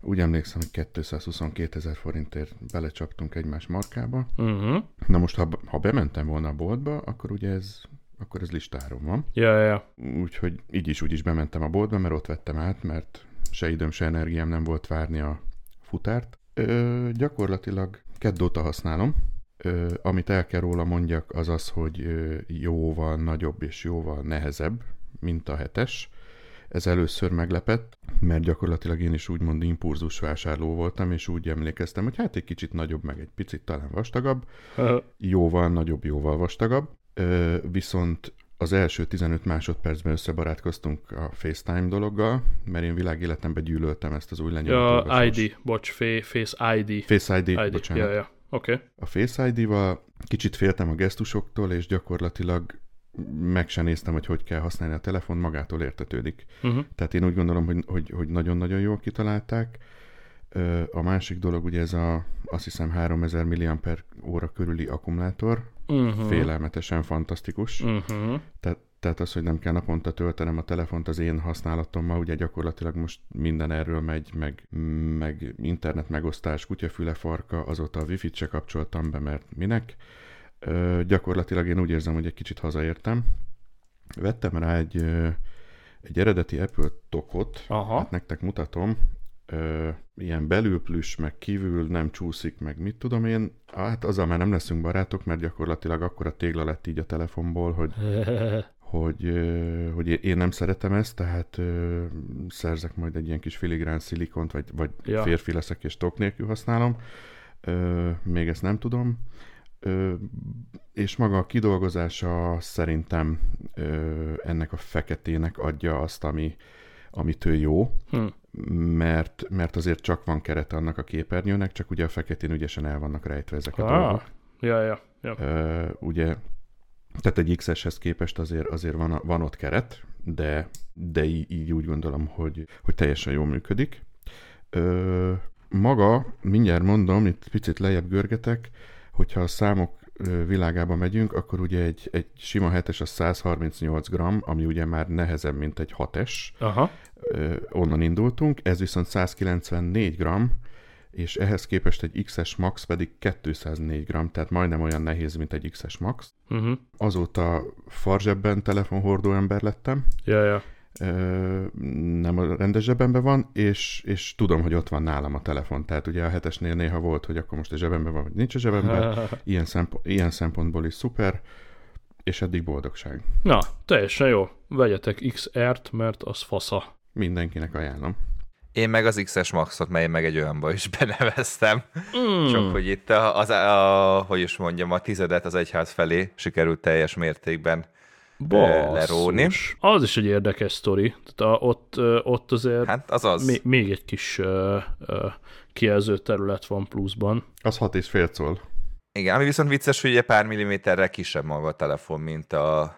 úgy emlékszem, hogy 222 ezer forintért belecsaptunk egymás markába. Mm-hmm. Na most, ha, ha bementem volna a boltba, akkor ugye ez akkor ez listáron van. Ja, ja, ja. Úgyhogy így is úgy is bementem a boltba, mert ott vettem át, mert se időm, se energiám nem volt várni a futárt. Ö, gyakorlatilag keddóta használom. Ö, amit el kell róla mondjak, az az, hogy jóval nagyobb és jóval nehezebb, mint a hetes. Ez először meglepett, mert gyakorlatilag én is úgymond impulzus vásárló voltam, és úgy emlékeztem, hogy hát egy kicsit nagyobb, meg egy picit talán vastagabb. Jóval nagyobb, jóval vastagabb. Viszont az első 15 másodpercben összebarátkoztunk a FaceTime dologgal, mert én világéletemben gyűlöltem ezt az új lenyomatogatást. Ja, ID, bocs, Face ID. Face ID, ID. bocsánat. Ja, ja. Okay. A Face ID-val kicsit féltem a gesztusoktól, és gyakorlatilag meg sem néztem, hogy hogy kell használni a telefon, magától értetődik. Uh-huh. Tehát én úgy gondolom, hogy, hogy, hogy nagyon-nagyon jól kitalálták. A másik dolog ugye ez a, azt hiszem 3000 mAh körüli akkumulátor, uh-huh. félelmetesen fantasztikus. Uh-huh. Tehát, tehát az, hogy nem kell naponta töltenem a telefont az én használatommal, ugye gyakorlatilag most minden erről megy, meg, meg internet megosztás, kutyafüle farka, azóta a wifi-t se kapcsoltam be, mert minek. Ö, gyakorlatilag én úgy érzem, hogy egy kicsit hazaértem. Vettem rá egy, egy eredeti Apple tokot, Aha. hát nektek mutatom, ö, ilyen belül plüss, meg kívül nem csúszik, meg mit tudom én, hát azzal már nem leszünk barátok, mert gyakorlatilag akkor a tégla lett így a telefonból, hogy, hogy, ö, hogy én nem szeretem ezt, tehát ö, szerzek majd egy ilyen kis filigrán szilikont, vagy, vagy ja. férfi leszek és tok nélkül használom. Ö, még ezt nem tudom. Ö, és maga a kidolgozása szerintem ö, ennek a feketének adja azt, ami, amitől jó, Hm. mert, mert azért csak van keret annak a képernyőnek, csak ugye a feketén ügyesen el vannak rejtve ezek a Ah, dolgok. ja, ja, ja. Ö, ugye, tehát egy XS-hez képest azért, azért van, van ott keret, de, de így, így úgy gondolom, hogy, hogy teljesen jól működik. Ö, maga, mindjárt mondom, itt picit lejjebb görgetek, hogyha a számok világába megyünk, akkor ugye egy, egy sima 7-es az 138 g, ami ugye már nehezebb, mint egy 6-es, Aha. ö, onnan indultunk, ez viszont 194 g, és ehhez képest egy XS Max pedig 204 g, tehát majdnem olyan nehéz, mint egy XS Max. Uh-huh. Azóta farzsebben telefonhordó ember lettem, Ja, ja. Nem a rendes zsebemben van, és, és tudom, hogy ott van nálam a telefon. Tehát ugye a hetesnél néha volt, hogy akkor most a zsebemben van, vagy nincs a zsebemben. Ilyen, szempont, ilyen szempontból is szuper, és eddig boldogság. Na, teljesen jó. Vegyetek XR-t, mert az fasza. Mindenkinek ajánlom. Én meg az XS Maxot, mely meg egy olyanba is beneveztem. Mm. Csak hogy itt a, az, a, hogy is mondjam, a tizedet az egyház felé sikerült teljes mértékben Basszus. leróni. Az is egy érdekes sztori. Tehát a, ott, ott azért hát, az az. még, még egy kis uh, uh, kijelző terület van pluszban. Az hat és fél szól. Igen, ami viszont vicces, hogy ugye pár milliméterrel kisebb maga a telefon, mint a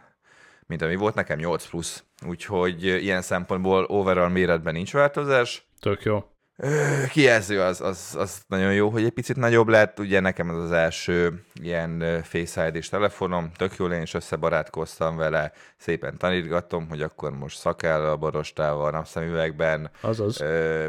mint ami volt nekem 8 plusz. Úgyhogy ilyen szempontból overall méretben nincs változás. Tök jó. Kijelző az, az, az nagyon jó, hogy egy picit nagyobb lett. Ugye nekem ez az első ilyen Face ID-s telefonom, tök jól én is összebarátkoztam vele, szépen tanítgattam, hogy akkor most szakállal, borostával, napszemüvegben, Azaz.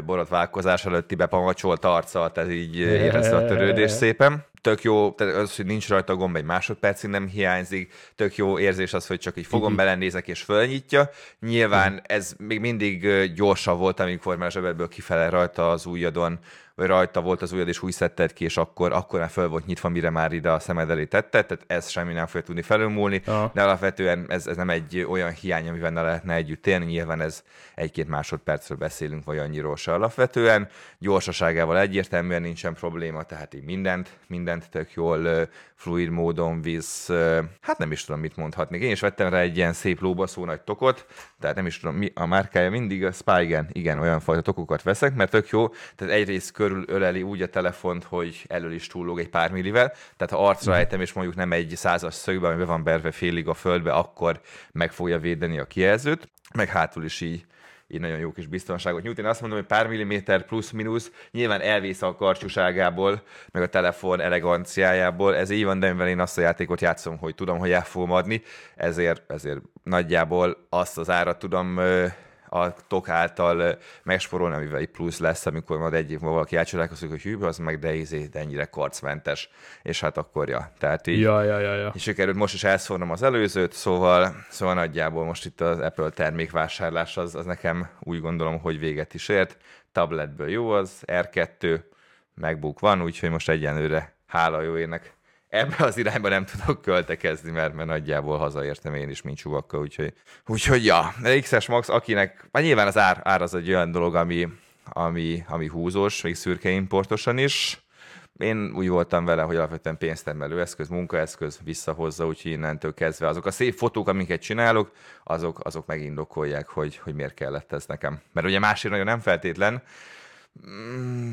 borotválkozás előtti bepamacsolt arccal, tehát így érezte a törődés szépen. Tök jó, tehát az, hogy nincs rajta gomb, egy másodpercig nem hiányzik, tök jó érzés az, hogy csak így fogom, belenézek és fölnyitja. Nyilván ez még mindig gyorsabb volt, amikor már zsebedből kifele rajta az ujjadon, vagy rajta volt az ujjad, és úgy szedted ki, és akkor, akkor már föl volt nyitva, mire már ide a szemed elé tetted, tehát ez semmi nem fogja tudni felülmúlni, Aha. de alapvetően ez, ez nem egy olyan hiány, amivel ne lehetne együtt élni, nyilván ez egy-két másodpercről beszélünk, vagy annyiról se alapvetően. Gyorsaságával egyértelműen nincsen probléma, tehát így mindent, mindent tök jól fluid módon visz. Hát nem is tudom, mit mondhatnék. Én is vettem rá egy ilyen szép lóbaszó nagy tokot, tehát nem is tudom, mi a márkája mindig, a Spygen, igen, olyan fajta tokokat veszek, mert tök jó, tehát egyrészt körül öleli úgy a telefont, hogy elől is túllóg egy pár millivel, tehát ha arcra ejtem, és mondjuk nem egy százas szögbe, ami be van berve félig a földbe, akkor meg fogja védeni a kijelzőt, meg hátul is így így nagyon jó kis biztonságot nyújt. Én azt mondom, hogy pár milliméter plusz-minusz nyilván elvész a karcsúságából, meg a telefon eleganciájából. Ez így van, de mivel én azt a játékot játszom, hogy tudom, hogy el fogom adni, ezért, ezért nagyjából azt az árat tudom tok által megsporolni, amivel egy plusz lesz, amikor majd egy év múlva valaki elcsodálkozik, hogy hű, az meg de, izé, de ennyire karcmentes, és hát akkor ja. Tehát így, Ja, ja, ja, ja. és sikerült most is elszórnom az előzőt, szóval, szóval nagyjából most itt az Apple termékvásárlás az, az nekem úgy gondolom, hogy véget is ért. Tabletből jó az, R2, MacBook van, úgyhogy most egyenlőre hála jó ének ebbe az irányba nem tudok költekezni, mert, mert nagyjából hazaértem én is, mint csuvakka, úgyhogy, úgyhogy ja, XS Max, akinek, hát nyilván az ár, ár az egy olyan dolog, ami, ami, ami húzós, még szürke importosan is, én úgy voltam vele, hogy alapvetően pénztermelő eszköz, munkaeszköz visszahozza, úgyhogy innentől kezdve azok a szép fotók, amiket csinálok, azok, azok megindokolják, hogy, hogy miért kellett ez nekem. Mert ugye másért nagyon nem feltétlen,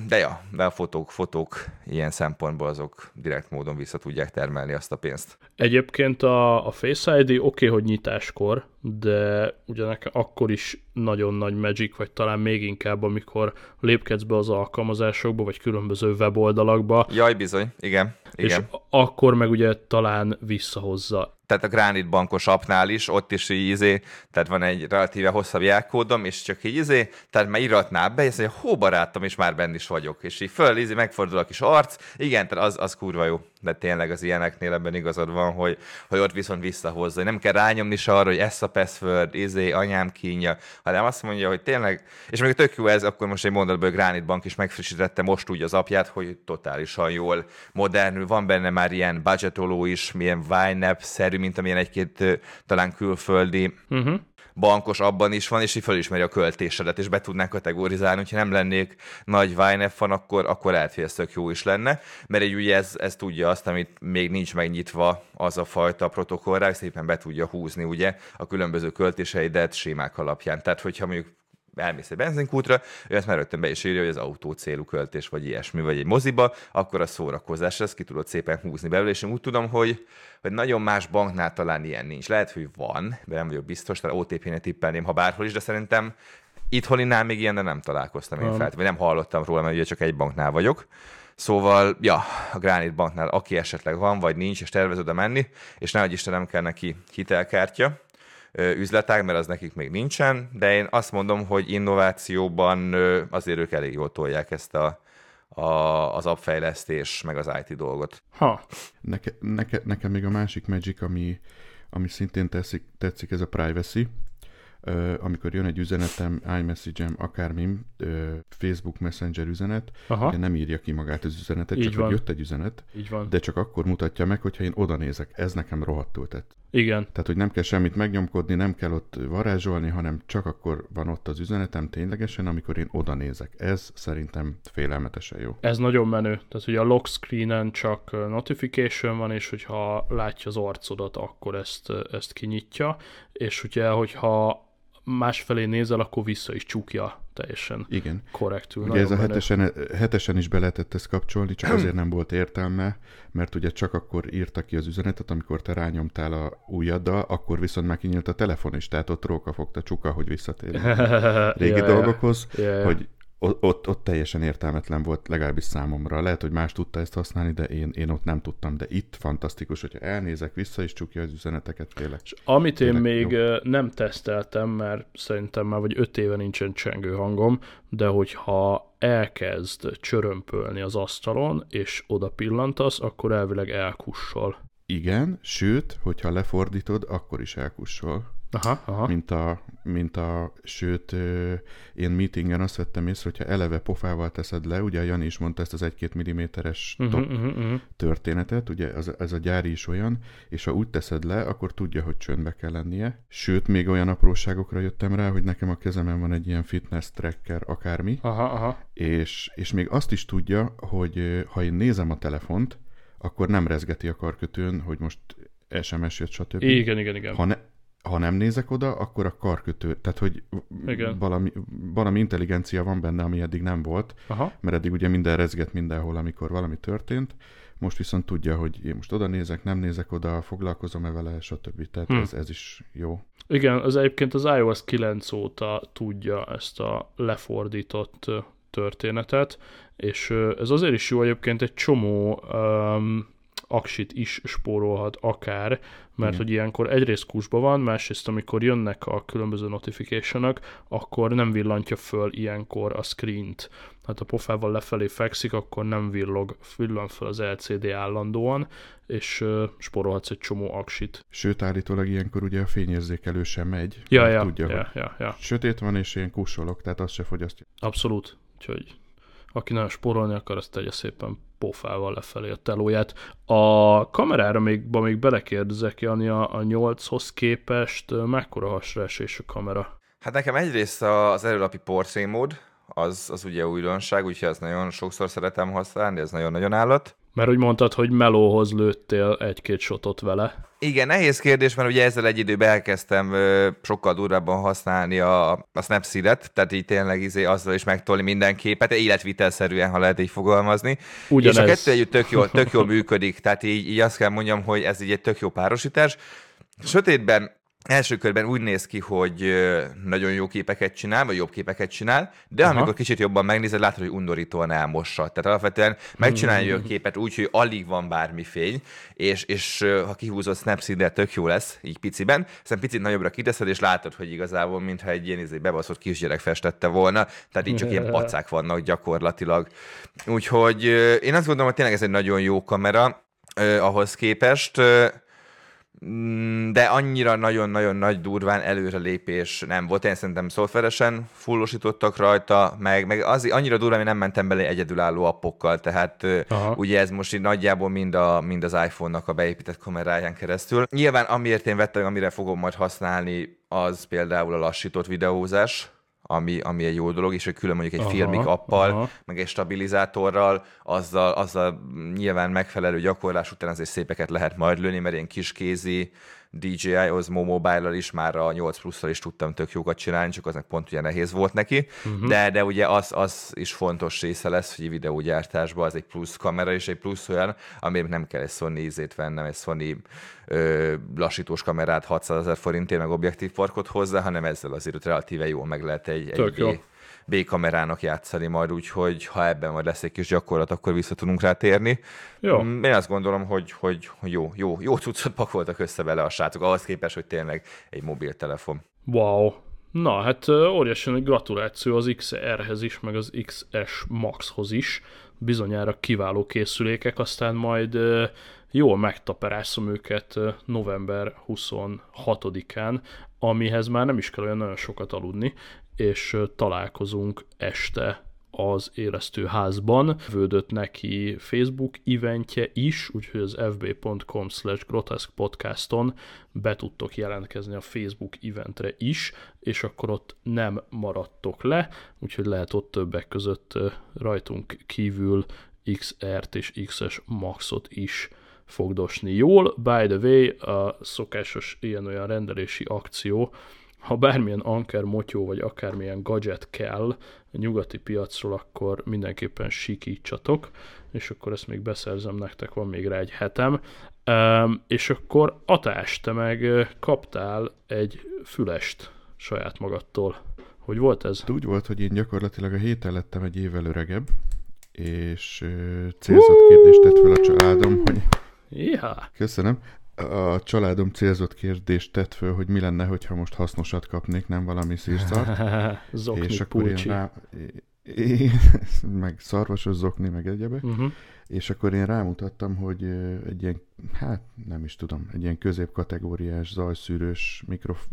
de ja, de a fotók, fotók ilyen szempontból azok direkt módon vissza tudják termelni azt a pénzt. Egyébként a, a Face ID oké, okay, hogy nyitáskor, de ugye nekem akkor is nagyon nagy magic, vagy talán még inkább, amikor lépkedsz be az alkalmazásokba, vagy különböző weboldalakba, Jaj, bizony, igen. igen. és akkor meg ugye talán visszahozza. Tehát a Granite bankos appnál is, ott is így izé, tehát van egy relatíve hosszabb jelkódom, és csak így izé, tehát már iratnál be, és mondja, hó barátom, és már benn is vagyok. És így föl, izé, megfordul a kis arc, igen, tehát az, az kurva jó. De tényleg az ilyeneknél ebben igazad van, hogy, hogy ott viszont visszahozza. Nem kell rányomni se arra, hogy ez a password, izé, anyám kínja, hanem azt mondja, hogy tényleg, és még tök jó ez, akkor most egy mondatból Granite Bank is megfrissítette most úgy az apját, hogy totálisan jól modernül. Van benne már ilyen budgetoló is, milyen YNAB-szerű, mint amilyen egy-két talán külföldi uh-huh bankos abban is van, és így felismeri a költésedet, és be tudnánk kategorizálni, hogyha nem lennék nagy YNF fan, akkor, akkor lehet, jó is lenne, mert egy ugye ez, ez tudja azt, amit még nincs megnyitva az a fajta protokoll szépen be tudja húzni ugye a különböző költéseidet sémák alapján. Tehát, hogyha mondjuk elmész egy benzinkútra, ő ezt már rögtön be is írja, hogy az autó célú költés, vagy ilyesmi, vagy egy moziba, akkor a szórakozás, ezt ki tudod szépen húzni belőle, és én úgy tudom, hogy, hogy nagyon más banknál talán ilyen nincs. Lehet, hogy van, de nem vagyok biztos, tehát OTP-nél tippelném, ha bárhol is, de szerintem itthoninnál még ilyen, de nem találkoztam én fel, vagy nem hallottam róla, mert ugye csak egy banknál vagyok. Szóval, ja, a Granite Banknál, aki esetleg van, vagy nincs, és tervez oda menni, és nehogy Isten nem kell neki hitelkártya, üzletág, mert az nekik még nincsen, de én azt mondom, hogy innovációban azért ők elég jól tolják ezt a, a, az appfejlesztés, meg az IT dolgot. Ha. Neke, neke, nekem még a másik Magic, ami, ami szintén teszik, tetszik, ez a privacy amikor jön egy üzenetem, iMessage-em, akármim, Facebook Messenger üzenet, Aha. ugye nem írja ki magát az üzenetet, Így csak van. hogy jött egy üzenet, Így van. de csak akkor mutatja meg, hogyha én oda nézek. Ez nekem rohadtul tett. Igen. Tehát, hogy nem kell semmit megnyomkodni, nem kell ott varázsolni, hanem csak akkor van ott az üzenetem ténylegesen, amikor én oda nézek. Ez szerintem félelmetesen jó. Ez nagyon menő. Tehát, hogy a lock screenen csak notification van, és hogyha látja az arcodat, akkor ezt, ezt kinyitja, és ugye, hogyha másfelé nézel, akkor vissza is csukja teljesen Igen. korrektül. Ugye ez a hetesen, hetesen is be lehetett ezt kapcsolni, csak azért nem volt értelme, mert ugye csak akkor írta ki az üzenetet, amikor te rányomtál a ujjaddal, akkor viszont már kinyílt a telefon is, tehát ott róka fogta csuka, hogy visszatér régi ja, dolgokhoz, ja. Ja, ja. hogy ott, ott teljesen értelmetlen volt, legalábbis számomra. Lehet, hogy más tudta ezt használni, de én, én ott nem tudtam. De itt fantasztikus, hogyha elnézek vissza, és csukja az üzeneteket tényleg. És amit tényleg én még jó. nem teszteltem, mert szerintem már vagy öt éve nincsen csengő hangom, de hogyha elkezd csörömpölni az asztalon, és oda pillantasz, akkor elvileg elkussol. Igen, sőt, hogyha lefordítod, akkor is elkussol. Aha, aha. Mint, a, mint a, sőt, én meetingen azt vettem észre, hogyha eleve pofával teszed le, ugye Jani is mondta ezt az 1-2 milliméteres uh-huh, uh-huh, uh-huh. történetet, ugye ez, ez a gyári is olyan, és ha úgy teszed le, akkor tudja, hogy csöndbe kell lennie. Sőt, még olyan apróságokra jöttem rá, hogy nekem a kezemen van egy ilyen fitness tracker, akármi, aha, aha. És, és még azt is tudja, hogy ha én nézem a telefont, akkor nem rezgeti a karkötőn, hogy most SMS jött, stb. Igen, igen, igen. Ha, ne, ha nem nézek oda, akkor a karkötő, tehát hogy Igen. Valami, valami intelligencia van benne, ami eddig nem volt, Aha. mert eddig ugye minden rezget mindenhol, amikor valami történt, most viszont tudja, hogy én most oda nézek, nem nézek oda, foglalkozom-e vele, stb. Tehát hm. ez, ez is jó. Igen, az egyébként az iOS 9 óta tudja ezt a lefordított történetet, és ez azért is jó egyébként egy csomó um, aksit is spórolhat akár, mert Igen. hogy ilyenkor egyrészt kusba van, másrészt amikor jönnek a különböző notification akkor nem villantja föl ilyenkor a screen-t. Hát a pofával lefelé fekszik, akkor nem villog, villan föl az LCD állandóan, és uh, spórolhatsz egy csomó aksit. Sőt, állítólag ilyenkor ugye a fényérzékelő sem megy. Ja, ja, tudja, ja, ja, ja. sötét van, és én kussolok, tehát azt se fogyasztja. Abszolút. Úgyhogy aki nagyon spórolni akar, azt tegye szépen pofával lefelé a telóját. A kamerára még, még belekérdezek, Jani, a, a 8-hoz képest mekkora hasraesés a kamera? Hát nekem egyrészt az előlapi portrémód, az, az ugye újdonság, úgyhogy ezt nagyon sokszor szeretem használni, ez nagyon-nagyon állat. Mert úgy mondtad, hogy melóhoz lőttél egy-két shotot vele. Igen, nehéz kérdés, mert ugye ezzel egy időben elkezdtem ö, sokkal durvábban használni a, a Snapseed-et, tehát így tényleg izé azzal is megtolni minden képet, életvitelszerűen, ha lehet így fogalmazni. Ugyanez. És a kettő együtt tök jól, tök jól működik, tehát így, így azt kell mondjam, hogy ez így egy tök jó párosítás. Sötétben első körben úgy néz ki, hogy nagyon jó képeket csinál, vagy jobb képeket csinál, de Aha. amikor kicsit jobban megnézed, látod, hogy undorítóan elmossa. Tehát alapvetően megcsinálja a képet úgy, hogy alig van bármi fény, és, és ha kihúzod snapseed tök jó lesz, így piciben, aztán picit nagyobbra kiteszed, és látod, hogy igazából, mintha egy ilyen izé, bebaszott kisgyerek festette volna, tehát így csak ilyen pacák vannak gyakorlatilag. Úgyhogy én azt gondolom, hogy tényleg ez egy nagyon jó kamera, ö, ahhoz képest. Mm, de annyira nagyon-nagyon nagy durván előrelépés nem volt. Én szerintem szoftveresen fullosítottak rajta, meg, meg az, annyira durván, hogy nem mentem bele egyedülálló appokkal, tehát Aha. ugye ez most így nagyjából mind, a, mind az iPhone-nak a beépített kameráján keresztül. Nyilván amiért én vettem, amire fogom majd használni, az például a lassított videózás, ami, ami egy jó dolog, és hogy külön mondjuk egy aha, filmik appal, aha. meg egy stabilizátorral, azzal, azzal nyilván megfelelő gyakorlás után azért szépeket lehet majd lőni, mert ilyen kiskézi DJI Osmo Mobile-al is már a 8 plus is tudtam tök jókat csinálni, csak aznak pont ugye nehéz volt neki, uh-huh. de, de ugye az, az is fontos része lesz, hogy videógyártásban az egy plusz kamera és egy plusz olyan, amiért nem kell egy Sony ízét vennem, egy Sony ö, lassítós kamerát 600 ezer forintért, meg objektív parkot hozzá, hanem ezzel azért relatíve jól meg lehet egy, egy jó. B-kamerának játszani majd, úgyhogy ha ebben majd lesz egy kis gyakorlat, akkor vissza tudunk rá térni. Jó. Mm, én azt gondolom, hogy, hogy jó, jó, jó cuccot pakoltak össze vele a srácok, ahhoz képest, hogy tényleg egy mobiltelefon. Wow, Na, hát óriási egy gratuláció az XR-hez is, meg az XS Maxhoz is. Bizonyára kiváló készülékek, aztán majd jól megtaperászom őket november 26-án, amihez már nem is kell olyan nagyon sokat aludni, és találkozunk este az élesztőházban. Vődött neki Facebook eventje is, úgyhogy az fb.com slash grotesque podcaston be tudtok jelentkezni a Facebook eventre is, és akkor ott nem maradtok le, úgyhogy lehet ott többek között rajtunk kívül XR-t és XS Maxot is fogdosni jól. By the way, a szokásos ilyen-olyan rendelési akció ha bármilyen anker, motyó vagy akármilyen gadget kell a nyugati piacról, akkor mindenképpen sikítsatok, és akkor ezt még beszerzem nektek, van még rá egy hetem. És akkor Atás, te meg kaptál egy fülest saját magadtól. Hogy volt ez? Úgy volt, hogy én gyakorlatilag a héten lettem egy évvel öregebb, és célzott kérdést tett fel a családom, hogy... Ja. Köszönöm a családom célzott kérdést tett föl, hogy mi lenne, hogyha most hasznosat kapnék, nem valami szírszart. zokni, és akkor én rá, én, meg szarvasos zokni, meg egyebek. Uh-huh. És akkor én rámutattam, hogy egy ilyen, hát nem is tudom, egy ilyen középkategóriás, zajszűrős mikrof,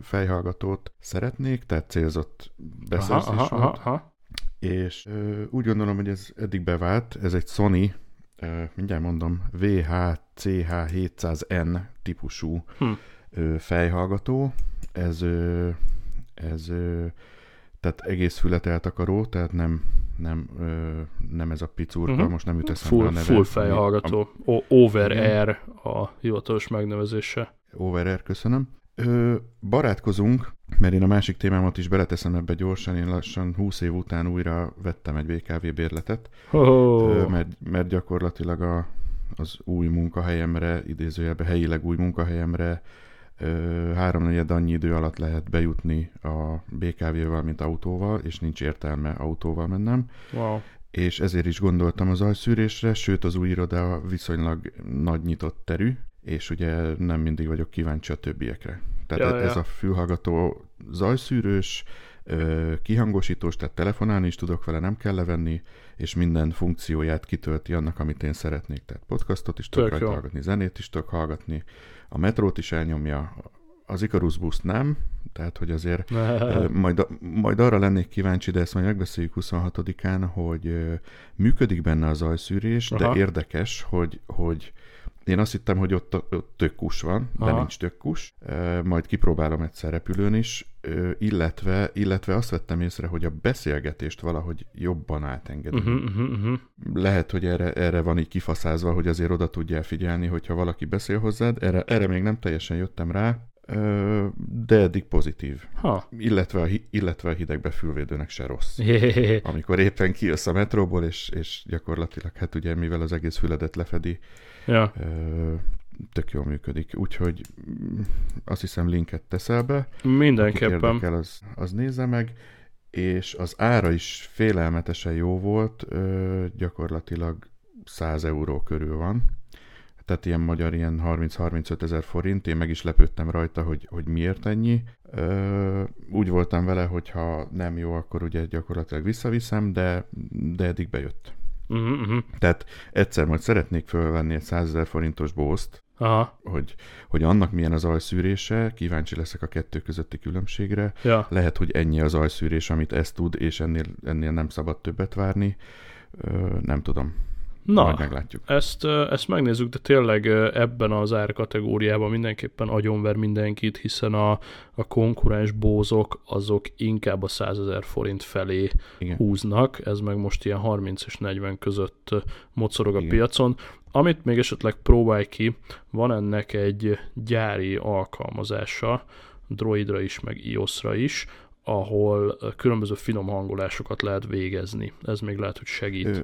fejhallgatót szeretnék, tehát célzott beszerzés aha, aha, volt. Aha. És ö, úgy gondolom, hogy ez eddig bevált, ez egy Sony mindjárt mondom, VHCH700N típusú hm. fejhallgató. Ez, ez tehát egész fület eltakaró, tehát nem, nem, nem ez a picurka, uh-huh. most nem jut eszembe full, a neve. Full fejhallgató, a, Over Air a hivatalos megnevezése. Over Air, köszönöm. Ö, barátkozunk, mert én a másik témámat is beleteszem ebbe gyorsan, én lassan 20 év után újra vettem egy BKV bérletet, oh. ö, mert, mert gyakorlatilag a, az új munkahelyemre, idézőjelben helyileg új munkahelyemre háromnegyed annyi idő alatt lehet bejutni a BKV-val, mint autóval, és nincs értelme autóval mennem. Wow. És ezért is gondoltam az ajszűrésre, sőt az új iroda viszonylag nagy nyitott terű, és ugye nem mindig vagyok kíváncsi a többiekre. Tehát ja, ez ja. a fülhallgató zajszűrős, kihangosítós, tehát telefonálni is tudok vele, nem kell levenni, és minden funkcióját kitölti annak, amit én szeretnék. Tehát podcastot is tudok rajta hallgatni, zenét is tudok hallgatni, a metrót is elnyomja, az Icarus Boost nem, tehát hogy azért majd, majd arra lennék kíváncsi, de ezt majd megbeszéljük 26-án, hogy működik benne az zajszűrés, Aha. de érdekes, hogy, hogy én azt hittem, hogy ott, ott tökkus van, Aha. de nincs tökkus. Majd kipróbálom egyszer repülőn is, illetve, illetve azt vettem észre, hogy a beszélgetést valahogy jobban átengedi. Uh-huh, uh-huh, uh-huh. Lehet, hogy erre, erre van így kifaszázva, hogy azért oda tudjál figyelni, hogyha valaki beszél hozzád. Erre, erre még nem teljesen jöttem rá, de eddig pozitív. Ha. Illetve, a, illetve a hidegbe fülvédőnek se rossz. Amikor éppen kijössz a metróból, és, és gyakorlatilag, hát ugye mivel az egész füledet lefedi, Ja. Tök jól működik, úgyhogy mm, azt hiszem linket teszel be. Mindenképpen. Aki érdekel, az, az nézze meg, és az ára is félelmetesen jó volt, gyakorlatilag 100 euró körül van. Tehát ilyen magyar, ilyen 30-35 ezer forint. Én meg is lepődtem rajta, hogy, hogy miért ennyi. úgy voltam vele, hogy ha nem jó, akkor ugye gyakorlatilag visszaviszem, de, de eddig bejött. Uh-huh, uh-huh. Tehát egyszer majd szeretnék fölvenni egy 100 ezer forintos bószt, Aha, hogy, hogy annak milyen az ajszűrése, kíváncsi leszek a kettő közötti különbségre. ja. Lehet, hogy ennyi az ajszűrés, amit ez tud, és ennél, ennél nem szabad többet várni. Ö, nem tudom. Na, Majd meglátjuk. Ezt, ezt megnézzük, de tényleg ebben az árkategóriában mindenképpen agyonver mindenkit, hiszen a, a konkurens bózok azok inkább a 100 ezer forint felé Igen. húznak, ez meg most ilyen 30 és 40 között mocorog a Igen. piacon. Amit még esetleg próbálj ki, van ennek egy gyári alkalmazása, Droidra is, meg iOS-ra is, ahol különböző finom hangolásokat lehet végezni. Ez még lehet, hogy segít. Ö,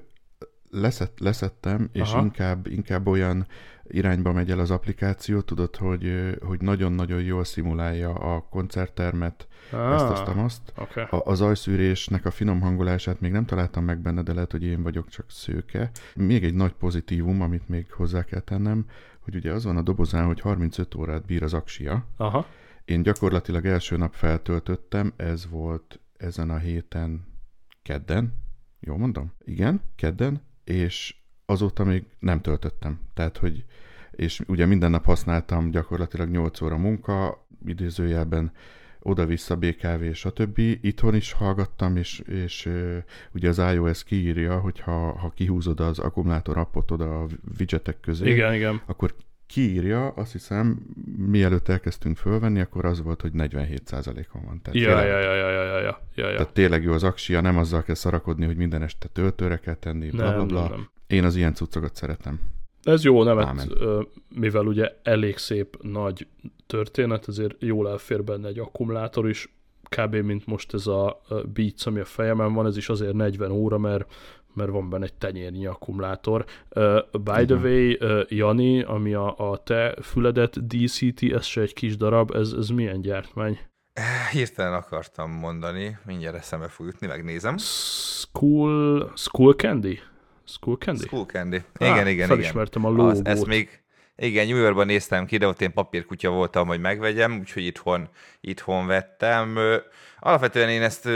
leszett, leszettem, és Aha. inkább, inkább olyan irányba megy el az applikáció, tudod, hogy, hogy nagyon-nagyon jól szimulálja a koncerttermet, Ah, ezt, azt, azt. Oké. A, az ajszűrésnek a finom hangolását még nem találtam meg benne, de lehet, hogy én vagyok csak szőke. Még egy nagy pozitívum, amit még hozzá kell tennem, hogy ugye az van a dobozán, hogy 35 órát bír az aksia. Aha. Én gyakorlatilag első nap feltöltöttem, ez volt ezen a héten kedden, jól mondom? Igen, kedden, és azóta még nem töltöttem. Tehát, hogy és ugye minden nap használtam gyakorlatilag 8 óra munka, idézőjelben oda-vissza BKV, stb. Itthon is hallgattam, és, és ugye az iOS kiírja, hogy ha, ha kihúzod az akkumulátor appot oda a widgetek közé, Igen, igen. akkor kiírja, azt hiszem, mielőtt elkezdtünk fölvenni, akkor az volt, hogy 47%-on van. Tehát ja, tényleg, ja, ja, ja, ja, ja, ja, ja. Tehát tényleg jó az aksia, nem azzal kell szarakodni, hogy minden este töltőre kell tenni, bla, bla, bla. Nem, nem. Én az ilyen cuccokat szeretem. Ez jó nevet, mivel ugye elég szép nagy történet, ezért jól elfér benne egy akkumulátor is, kb. mint most ez a Beats, ami a fejemen van, ez is azért 40 óra, mert mert van benne egy tenyérnyi akkumulátor. Uh, by the way, uh, Jani, ami a, a te füledet DCT, ez se egy kis darab, ez, ez milyen gyártmány? Hirtelen akartam mondani, mindjárt eszembe fog jutni, megnézem. School, School Candy? School Candy? School Candy. Ah, Igen, igen, igen. felismertem a logót. Ezt még, igen, New Yorkban néztem ki, de ott én papírkutya voltam, hogy megvegyem, úgyhogy itthon, itthon vettem. Alapvetően én ezt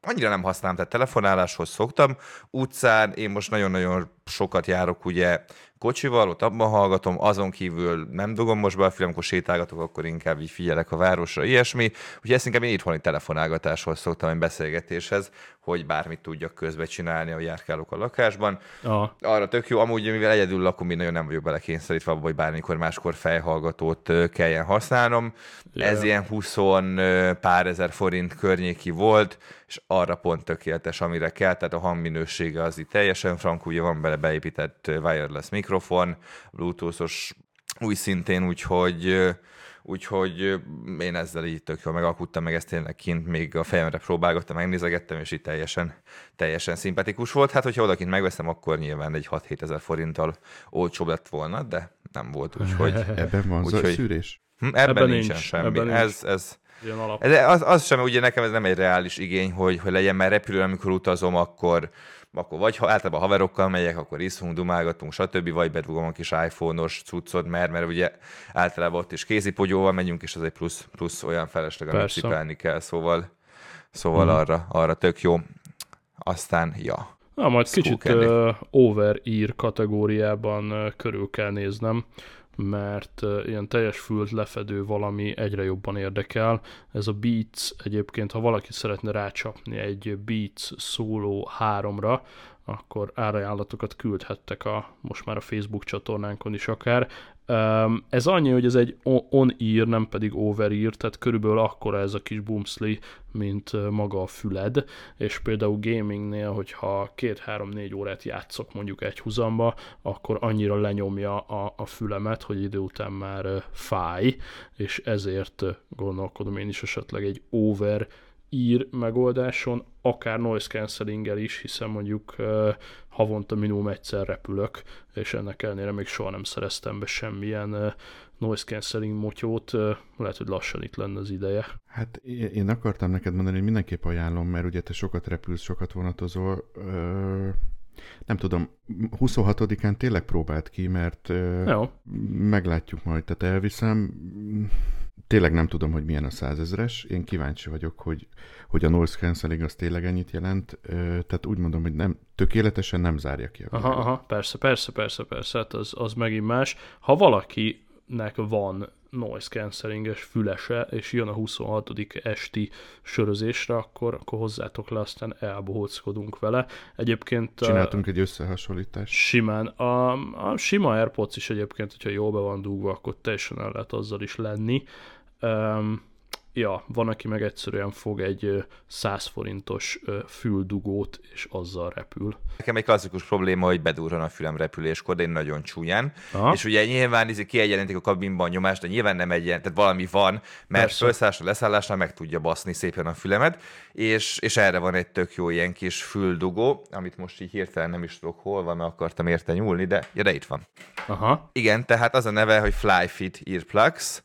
annyira nem használom, tehát telefonáláshoz szoktam. Utcán én most nagyon-nagyon sokat járok ugye kocsival, ott abban hallgatom, azon kívül nem dugom most be a film, amikor sétálgatok, akkor inkább így figyelek a városra, ilyesmi. Úgyhogy ezt inkább én itthoni telefonálgatáshoz szoktam, egy beszélgetéshez, hogy bármit tudjak közbe csinálni, hogy járkálok a lakásban Ah, arra tök jó, amúgy mivel egyedül lakom, én nagyon nem vagyok belekényszerítve abba, hogy bármikor máskor fejhallgatót kelljen használnom. Ja. Ez ilyen 20 ö, pár ezer forint környéki volt, és arra pont tökéletes, amire kell, tehát a hangminősége az itt teljesen frank, ugye van bele beépített wireless mikrofon, bluetoothos új szintén, úgyhogy úgyhogy én ezzel így tök jól megalkuttam, meg ezt tényleg kint még a fejemre próbálgattam, megnézegettem, és így teljesen, teljesen szimpatikus volt. Hát, hogyha odakint megveszem, akkor nyilván egy 6-7 ezer forinttal olcsóbb lett volna, de nem volt, úgyhogy Ebben van Úgyhogy- zajszűrés? hm, ebben, Ebben nincsen nincs, semmi. ebben nincs. ez, ez, de az, az sem, ugye nekem ez nem egy reális igény, hogy, hogy legyen, mert repülőn, amikor utazom, akkor, akkor vagy ha általában haverokkal megyek, akkor iszunk, dumálgatunk, stb. Vagy bedugom a kis iPhone-os cuccot, mert, mert ugye általában ott is kézipogyóval megyünk, és az egy plusz, plusz olyan felesleg, amit Persze. cipelni kell, szóval, szóval Mhm. arra, arra tök jó. Aztán, ja. Na, majd School kicsit uh, over-ear kategóriában uh, körül kell néznem, mert ilyen teljes fült lefedő valami egyre jobban érdekel. Ez a Beats egyébként, ha valaki szeretne rácsapni egy Beats Solo 3-ra, akkor árajánlatokat küldhettek a, most már a Facebook csatornánkon is akár. Ez annyi, hogy ez egy on-ear, nem pedig over-ear, tehát körülbelül akkora ez a kis bumszli, mint maga a füled, és például gamingnél, hogyha két-három-négy órát játszok mondjuk egy huzamba, akkor annyira lenyomja a, a fülemet, hogy idő után már fáj, és ezért gondolkodom én is esetleg egy over ír megoldáson, akár noise cancellinggel is, hiszen mondjuk uh, havonta minimum egyszer repülök, és ennek ellenére még soha nem szereztem be semmilyen uh, noise cancelling motyót, uh, lehet, hogy lassan itt lenne az ideje. Hát én akartam neked mondani, hogy mindenképp ajánlom, mert ugye te sokat repülsz, sokat vonatozol. Nem tudom, 26-án tényleg próbált ki, mert Jó, meglátjuk majd, tehát elviszem. Tényleg nem tudom, hogy milyen a százezres. Én kíváncsi vagyok, hogy, hogy a noise cancelling az tényleg ennyit jelent. Tehát úgy mondom, hogy nem, tökéletesen nem zárja ki a aha, aha, persze, persze, persze, persze, hát az, az megint más. Ha valakinek van noise cancellinges fülese, és jön a 26. esti sörözésre, akkor, akkor hozzátok le, aztán elbohóckodunk vele. Egyébként... Csináltunk egy összehasonlítást. Simán. A, a sima AirPods is egyébként, hogyha jól be van dugva, akkor teljesen el lehet azzal is lenni. Um, ja, van, aki meg egyszerűen fog egy 100 forintos füldugót, és azzal repül. Nekem egy klasszikus probléma, hogy bedurran a fülem repüléskor, de én nagyon csúnyán. Aha. És ugye nyilván izé kiegyenlítik a kabinban a nyomást, de nyilván nem egy tehát valami van, mert felszállásra, leszállásra meg tudja baszni szépen a fülemet, és, és erre van egy tök jó ilyen kis füldugó, amit most így hirtelen nem is tudok hol van, mert akartam érte nyúlni, de, ja, de itt van. Aha. Igen, tehát az a neve, hogy Flyfit Earplugs,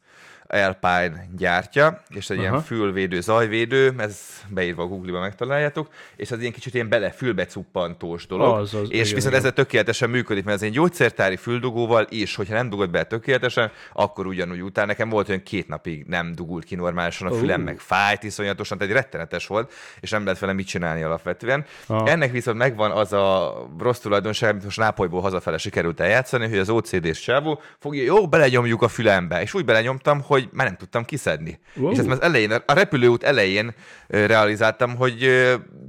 Alpine gyártja, és egy Aha. ilyen fülvédő, zajvédő, ez beírva a Google-ba megtaláljátok, és az ilyen kicsit ilyen bele fülbe cuppantós dolog, az, az, és igen, viszont igen. ez tökéletesen működik, mert ez egy gyógyszertári füldugóval is, hogyha nem dugod be tökéletesen, akkor ugyanúgy után nekem volt olyan két napig nem dugult ki normálisan a fülem, uh. meg fájt iszonyatosan, tehát egy rettenetes volt, és nem lehet vele mit csinálni alapvetően. Aha. Ennek viszont megvan az a rossz tulajdonság, amit most Nápolyból hazafele sikerült eljátszani, hogy az OCD-s csávó fogja, jó, belenyomjuk a fülembe, és úgy belenyomtam, hogy már nem tudtam kiszedni. Wow. És ezt már az elején, a repülőút elején realizáltam, hogy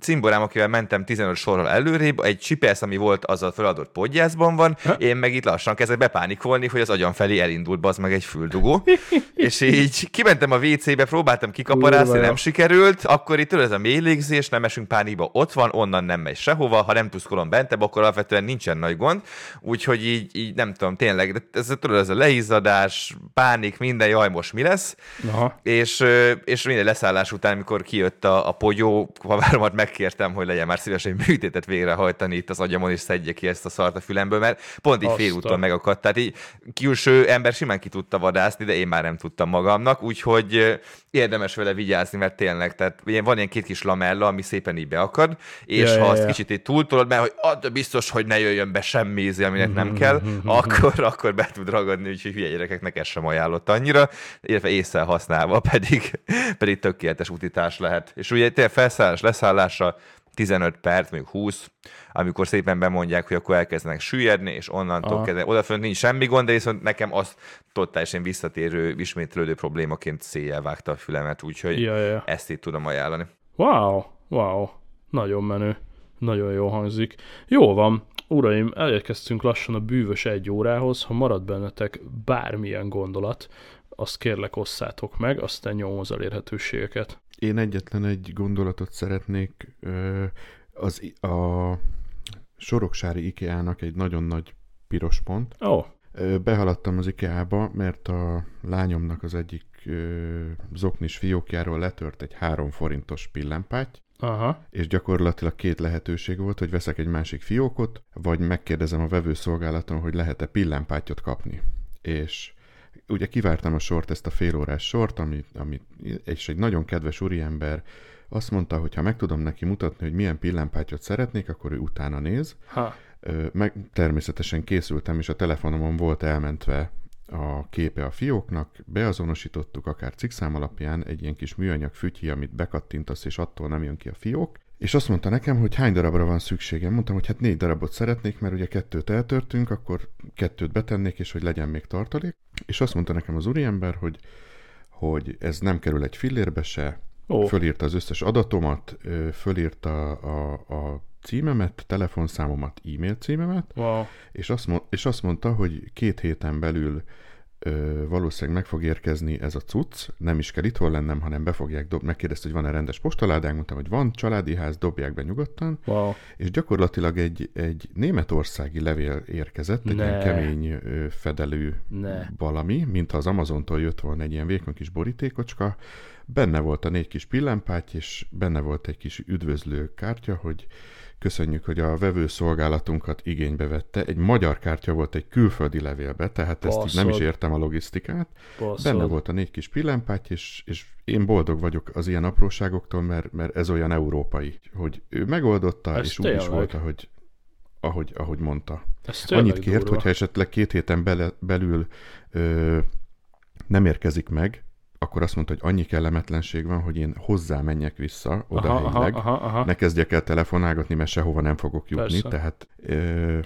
cimborám, akivel mentem 15 sorral előrébb, egy csipesz, ami volt, az a feladott podgyászban van, ha? én meg itt lassan kezdek bepánikolni, hogy az agyam felé elindult az meg egy füldugó. és így kimentem a WC-be, próbáltam kikaparászni, nem sikerült, akkor itt ez a mély légzés, nem esünk pánikba, ott van, onnan nem megy sehova, ha nem tuszkolom bentebb, akkor alapvetően nincsen nagy gond. Úgyhogy így, így nem tudom, tényleg, de ez, tudod, ez a leizzadás, pánik, minden, jaj, most mi lesz. Aha. És, és minden leszállás után, amikor kijött a, a pogyó, haváromat megkértem, hogy legyen már szíves egy műtétet végrehajtani itt az agyamon, és szedje ki ezt a szart a fülemből, mert pont így félúton megakadt. Tehát így külső ember simán ki tudta vadászni, de én már nem tudtam magamnak, úgyhogy érdemes vele vigyázni, mert tényleg, tehát van ilyen két kis lamella, ami szépen így beakad, és ja, ha ja, azt ja. kicsit így túltolod, mert hogy ad, biztos, hogy ne jöjjön be semmi ízi, aminek nem mhm, kell, mhm, mhm, akkor, akkor be tud ragadni, úgyhogy hülye gyerekeknek ez sem ajánlott annyira illetve észre használva pedig, pedig tökéletes utitás lehet. És ugye tényleg felszállás, leszállása 15 perc, még 20, amikor szépen bemondják, hogy akkor elkezdenek süllyedni, és onnantól kezdve, odafönt nincs semmi gond, de viszont nekem az totálisan visszatérő, ismétlődő problémaként széjjel vágta a fülemet, úgyhogy ja, ja. ezt itt tudom ajánlani. Wow, wow, nagyon menő, nagyon jó hangzik. Jó van, uraim, elérkeztünk lassan a bűvös egy órához, ha marad bennetek bármilyen gondolat, azt kérlek osszátok meg, aztán nyomom az elérhetőségeket. Én egyetlen egy gondolatot szeretnék, az a Soroksári IKEA-nak egy nagyon nagy piros pont. Ó. Oh. Behaladtam az IKEA-ba, mert a lányomnak az egyik zoknis fiókjáról letört egy három forintos pillámpáty, Aha. és gyakorlatilag két lehetőség volt, hogy veszek egy másik fiókot, vagy megkérdezem a vevőszolgálaton, hogy lehet-e pillámpátyot kapni. És ugye kivártam a sort, ezt a félórás sort, ami, ami, és egy nagyon kedves úriember azt mondta, hogy ha meg tudom neki mutatni, hogy milyen pillámpátyot szeretnék, akkor ő utána néz. Ha. Meg természetesen készültem, és a telefonomon volt elmentve a képe a fióknak, beazonosítottuk akár cikszám alapján egy ilyen kis műanyag fütyi, amit bekattintasz, és attól nem jön ki a fiók. És azt mondta nekem, hogy hány darabra van szükségem. Mondtam, hogy hát négy darabot szeretnék, mert ugye kettőt eltörtünk, akkor kettőt betennék, és hogy legyen még tartalék. És azt mondta nekem az úriember, hogy, hogy ez nem kerül egy fillérbe se, oh. fölírta az összes adatomat, fölírta a, a címemet, telefonszámomat, e-mail címemet, wow. és, azt, és azt mondta, hogy két héten belül ö, valószínűleg meg fog érkezni ez a cucc, nem is kell itthon lennem, hanem be fogják dobni, megkérdezte, hogy van-e rendes postaládánk, mondtam, hogy van, családi ház, dobják be nyugodtan, wow. és gyakorlatilag egy, egy németországi levél érkezett, egy ne. ilyen kemény ö, fedelű ne. valami, mint az Amazontól jött volna egy ilyen vékony kis borítékocska, benne volt a négy kis pillámpáty, és benne volt egy kis üdvözlő kártya, hogy Köszönjük, hogy a vevőszolgálatunkat igénybe vette. Egy magyar kártya volt egy külföldi levélbe, tehát Baszod. ezt így nem is értem a logisztikát. Baszod. Benne volt a négy kis pillámpáty, és, és én boldog vagyok az ilyen apróságoktól, mert, mert ez olyan európai, hogy ő megoldotta, ez és úgy is volt, ahogy, ahogy, ahogy mondta. Ez Annyit kért, durva. hogyha esetleg két héten bele, belül ö, nem érkezik meg, akkor azt mondta, hogy annyi kellemetlenség van, hogy én hozzá menjek vissza aha, odahelyileg, aha, aha. ne kezdjek el telefonálgatni, mert sehova nem fogok jutni, Persze. tehát ö,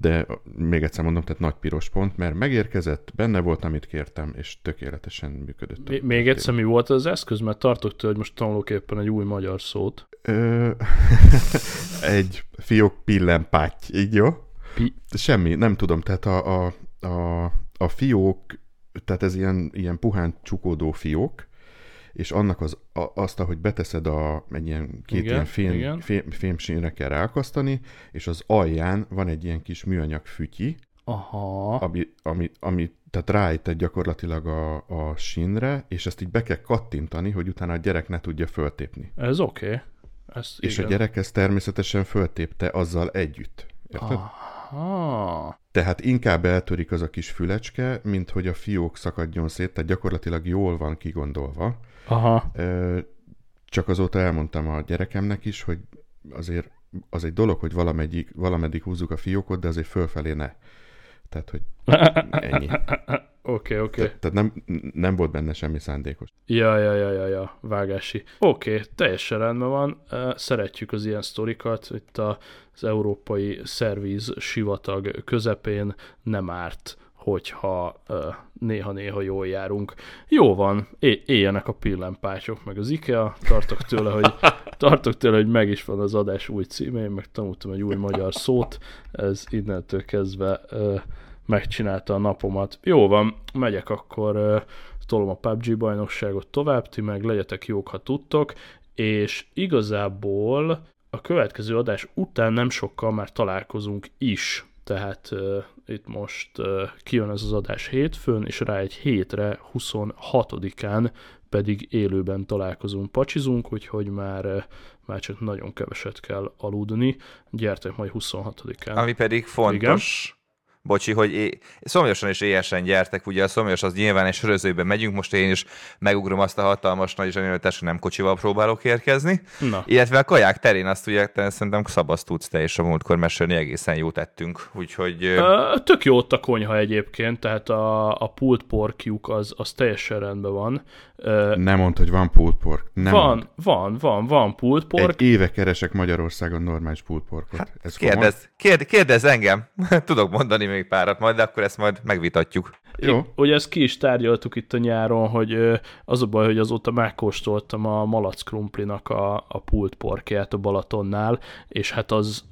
de még egyszer mondom, tehát nagy piros pont, mert megérkezett, benne volt, amit kértem, és tökéletesen működött. Mi- Még egyszer mi volt az eszköz? Mert tartok tőle, hogy most tanulok éppen egy új magyar szót. Ö, egy fiók pillenpáty, így jó? Pi- Semmi, nem tudom, tehát a, a, a, a fiók, tehát ez ilyen, ilyen puhán csukódó fiók, és annak az, a, azt, ahogy beteszed a, egy ilyen két Igen, ilyen fém, igen. fém, fémsínre kell ráakasztani, és az alján van egy ilyen kis műanyag fütyi, Aha. ami, ami, ami tehát rájtett gyakorlatilag a, a sínre, és ezt így be kell kattintani, hogy utána a gyerek ne tudja föltépni. Ez oké. Okay. Ez És igen. a gyerek ezt természetesen föltépte azzal együtt. Érted? Ah. Aha. Tehát inkább eltörik az a kis fülecske, mint hogy a fiók szakadjon szét, tehát gyakorlatilag jól van kigondolva. Aha. Csak azóta elmondtam a gyerekemnek is, hogy azért az egy dolog, hogy valameddig, valameddig húzzuk a fiókot, de azért fölfelé ne. Tehát, hogy ennyi. Oké, oké. Te- Tehát nem, nem volt benne semmi szándékos. Ja, ja, ja, ja, ja, vágási. Oké, okay, teljesen rendben van. Szeretjük az ilyen sztorikat. Itt az európai szerviz sivatag közepén nem árt, hogyha néha-néha jól járunk. Jó van, éljenek a pillámpácsok, meg az IKEA. Tartok tőle, hogy, tartok tőle, hogy meg is van az adás új címe, én meg tanultam egy új magyar szót. Ez innentől kezdve megcsinálta a napomat. Jó van, megyek akkor tolom a PUBG bajnokságot tovább, ti meg legyetek jók, ha tudtok, és igazából a következő adás után nem sokkal már találkozunk is, tehát uh, itt most uh, kijön ez az adás hétfőn, és rá egy hétre, 26-án pedig élőben találkozunk, pacsizunk, úgyhogy már, uh, már csak nagyon keveset kell aludni. Gyertek majd 26-án. Ami pedig fontos, bocsi, hogy é- szomjasan és éjesen gyertek, ugye a szomjas az nyilván egy sörözőben megyünk, most én is megugrom azt a hatalmas nagy zsanyolítást, nem kocsival próbálok érkezni, Na, illetve a kaják terén azt ugye te szerintem szabasz tudsz te és a múltkor mesélni, egészen jó tettünk, úgyhogy ö, Tök jó ott a konyha egyébként, tehát a, a pulled porkjuk az, az teljesen rendben van. Ö, Nem mondd, hogy van pulled pork. Nem van, mondd. van, van, van pulled pork. Egy éve keresek Magyarországon normális pulled porkot. Hát, Ez kérdez, kérd, kérdez engem, tudok mondani még párat majd, de akkor ezt majd megvitatjuk. Jó. Ugye ezt ki is tárgyaltuk itt a nyáron, hogy az a baj, hogy azóta megkóstoltam a malac krumplinak a, a pulled porkját a Balatonnál, és hát az,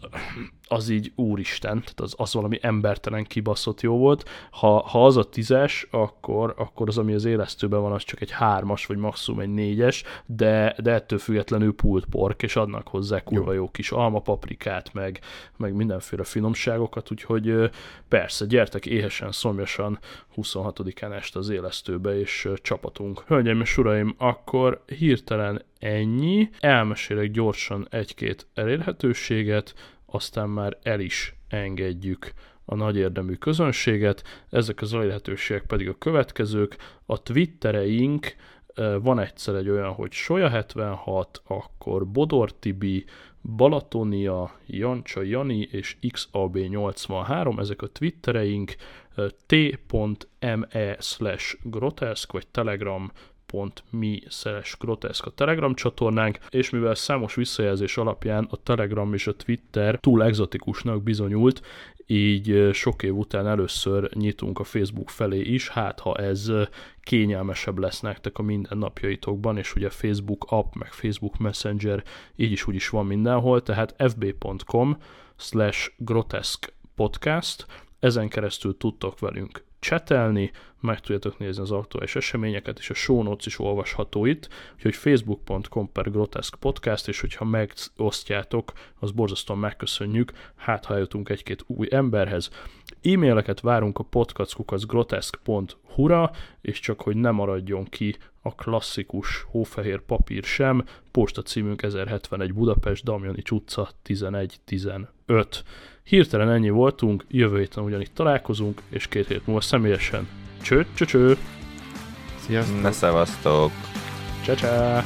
az így úristen, tehát az, az valami embertelen kibaszott jó volt. Ha, ha az a tízes, akkor, akkor az, ami az élesztőben van, az csak egy hármas, vagy maximum egy négyes, de, de ettől függetlenül pulled pork, és adnak hozzá kurva jó, jó kis almapaprikát, meg, meg mindenféle finomságokat, úgyhogy persze, gyertek éhesen, szomjasan 26-án este az élesztőbe, és csapatunk. Hölgyeim és uraim, akkor hirtelen ennyi. Elmesélek gyorsan egy-két elérhetőséget, aztán már el is engedjük a nagy érdemű közönséget. Ezek az elérhetőségek pedig a következők. A Twittereink, ö, van egyszer egy olyan, hogy Soja76, akkor Bodor Tibi, Balatonia, Jancsa Jani és XAB83, ezek a Twittereink, ö, t.me slash groteszk, vagy telegram mi slash groteszk a Telegram csatornánk, és mivel számos visszajelzés alapján a Telegram és a Twitter túl egzotikusnak bizonyult, így sok év után először nyitunk a Facebook felé is, hát ha ez kényelmesebb lesz nektek a mindennapjaitokban, és ugye Facebook app, meg Facebook Messenger így is úgy is van mindenhol, tehát fb.com slash groteszk podcast, ezen keresztül tudtok velünk csetelni, meg tudjátok nézni az aktuális eseményeket, és a show notes is olvasható itt, úgyhogy facebook.com per groteszk podcast, és hogyha megosztjátok, az borzasztóan megköszönjük, hát ha eljutunk egy-két új emberhez. E-maileket várunk a podcastkukaszgroteszk.hu-ra, és csak hogy ne maradjon ki a klasszikus hófehér papír sem, posta címünk 1071 Budapest, Damjani utca 1115. Hirtelen ennyi voltunk, jövő héten ugyanitt találkozunk, és két hét múlva személyesen. Cső, cső, cső, Sziasztok! Ne szevasztok! csá, csá.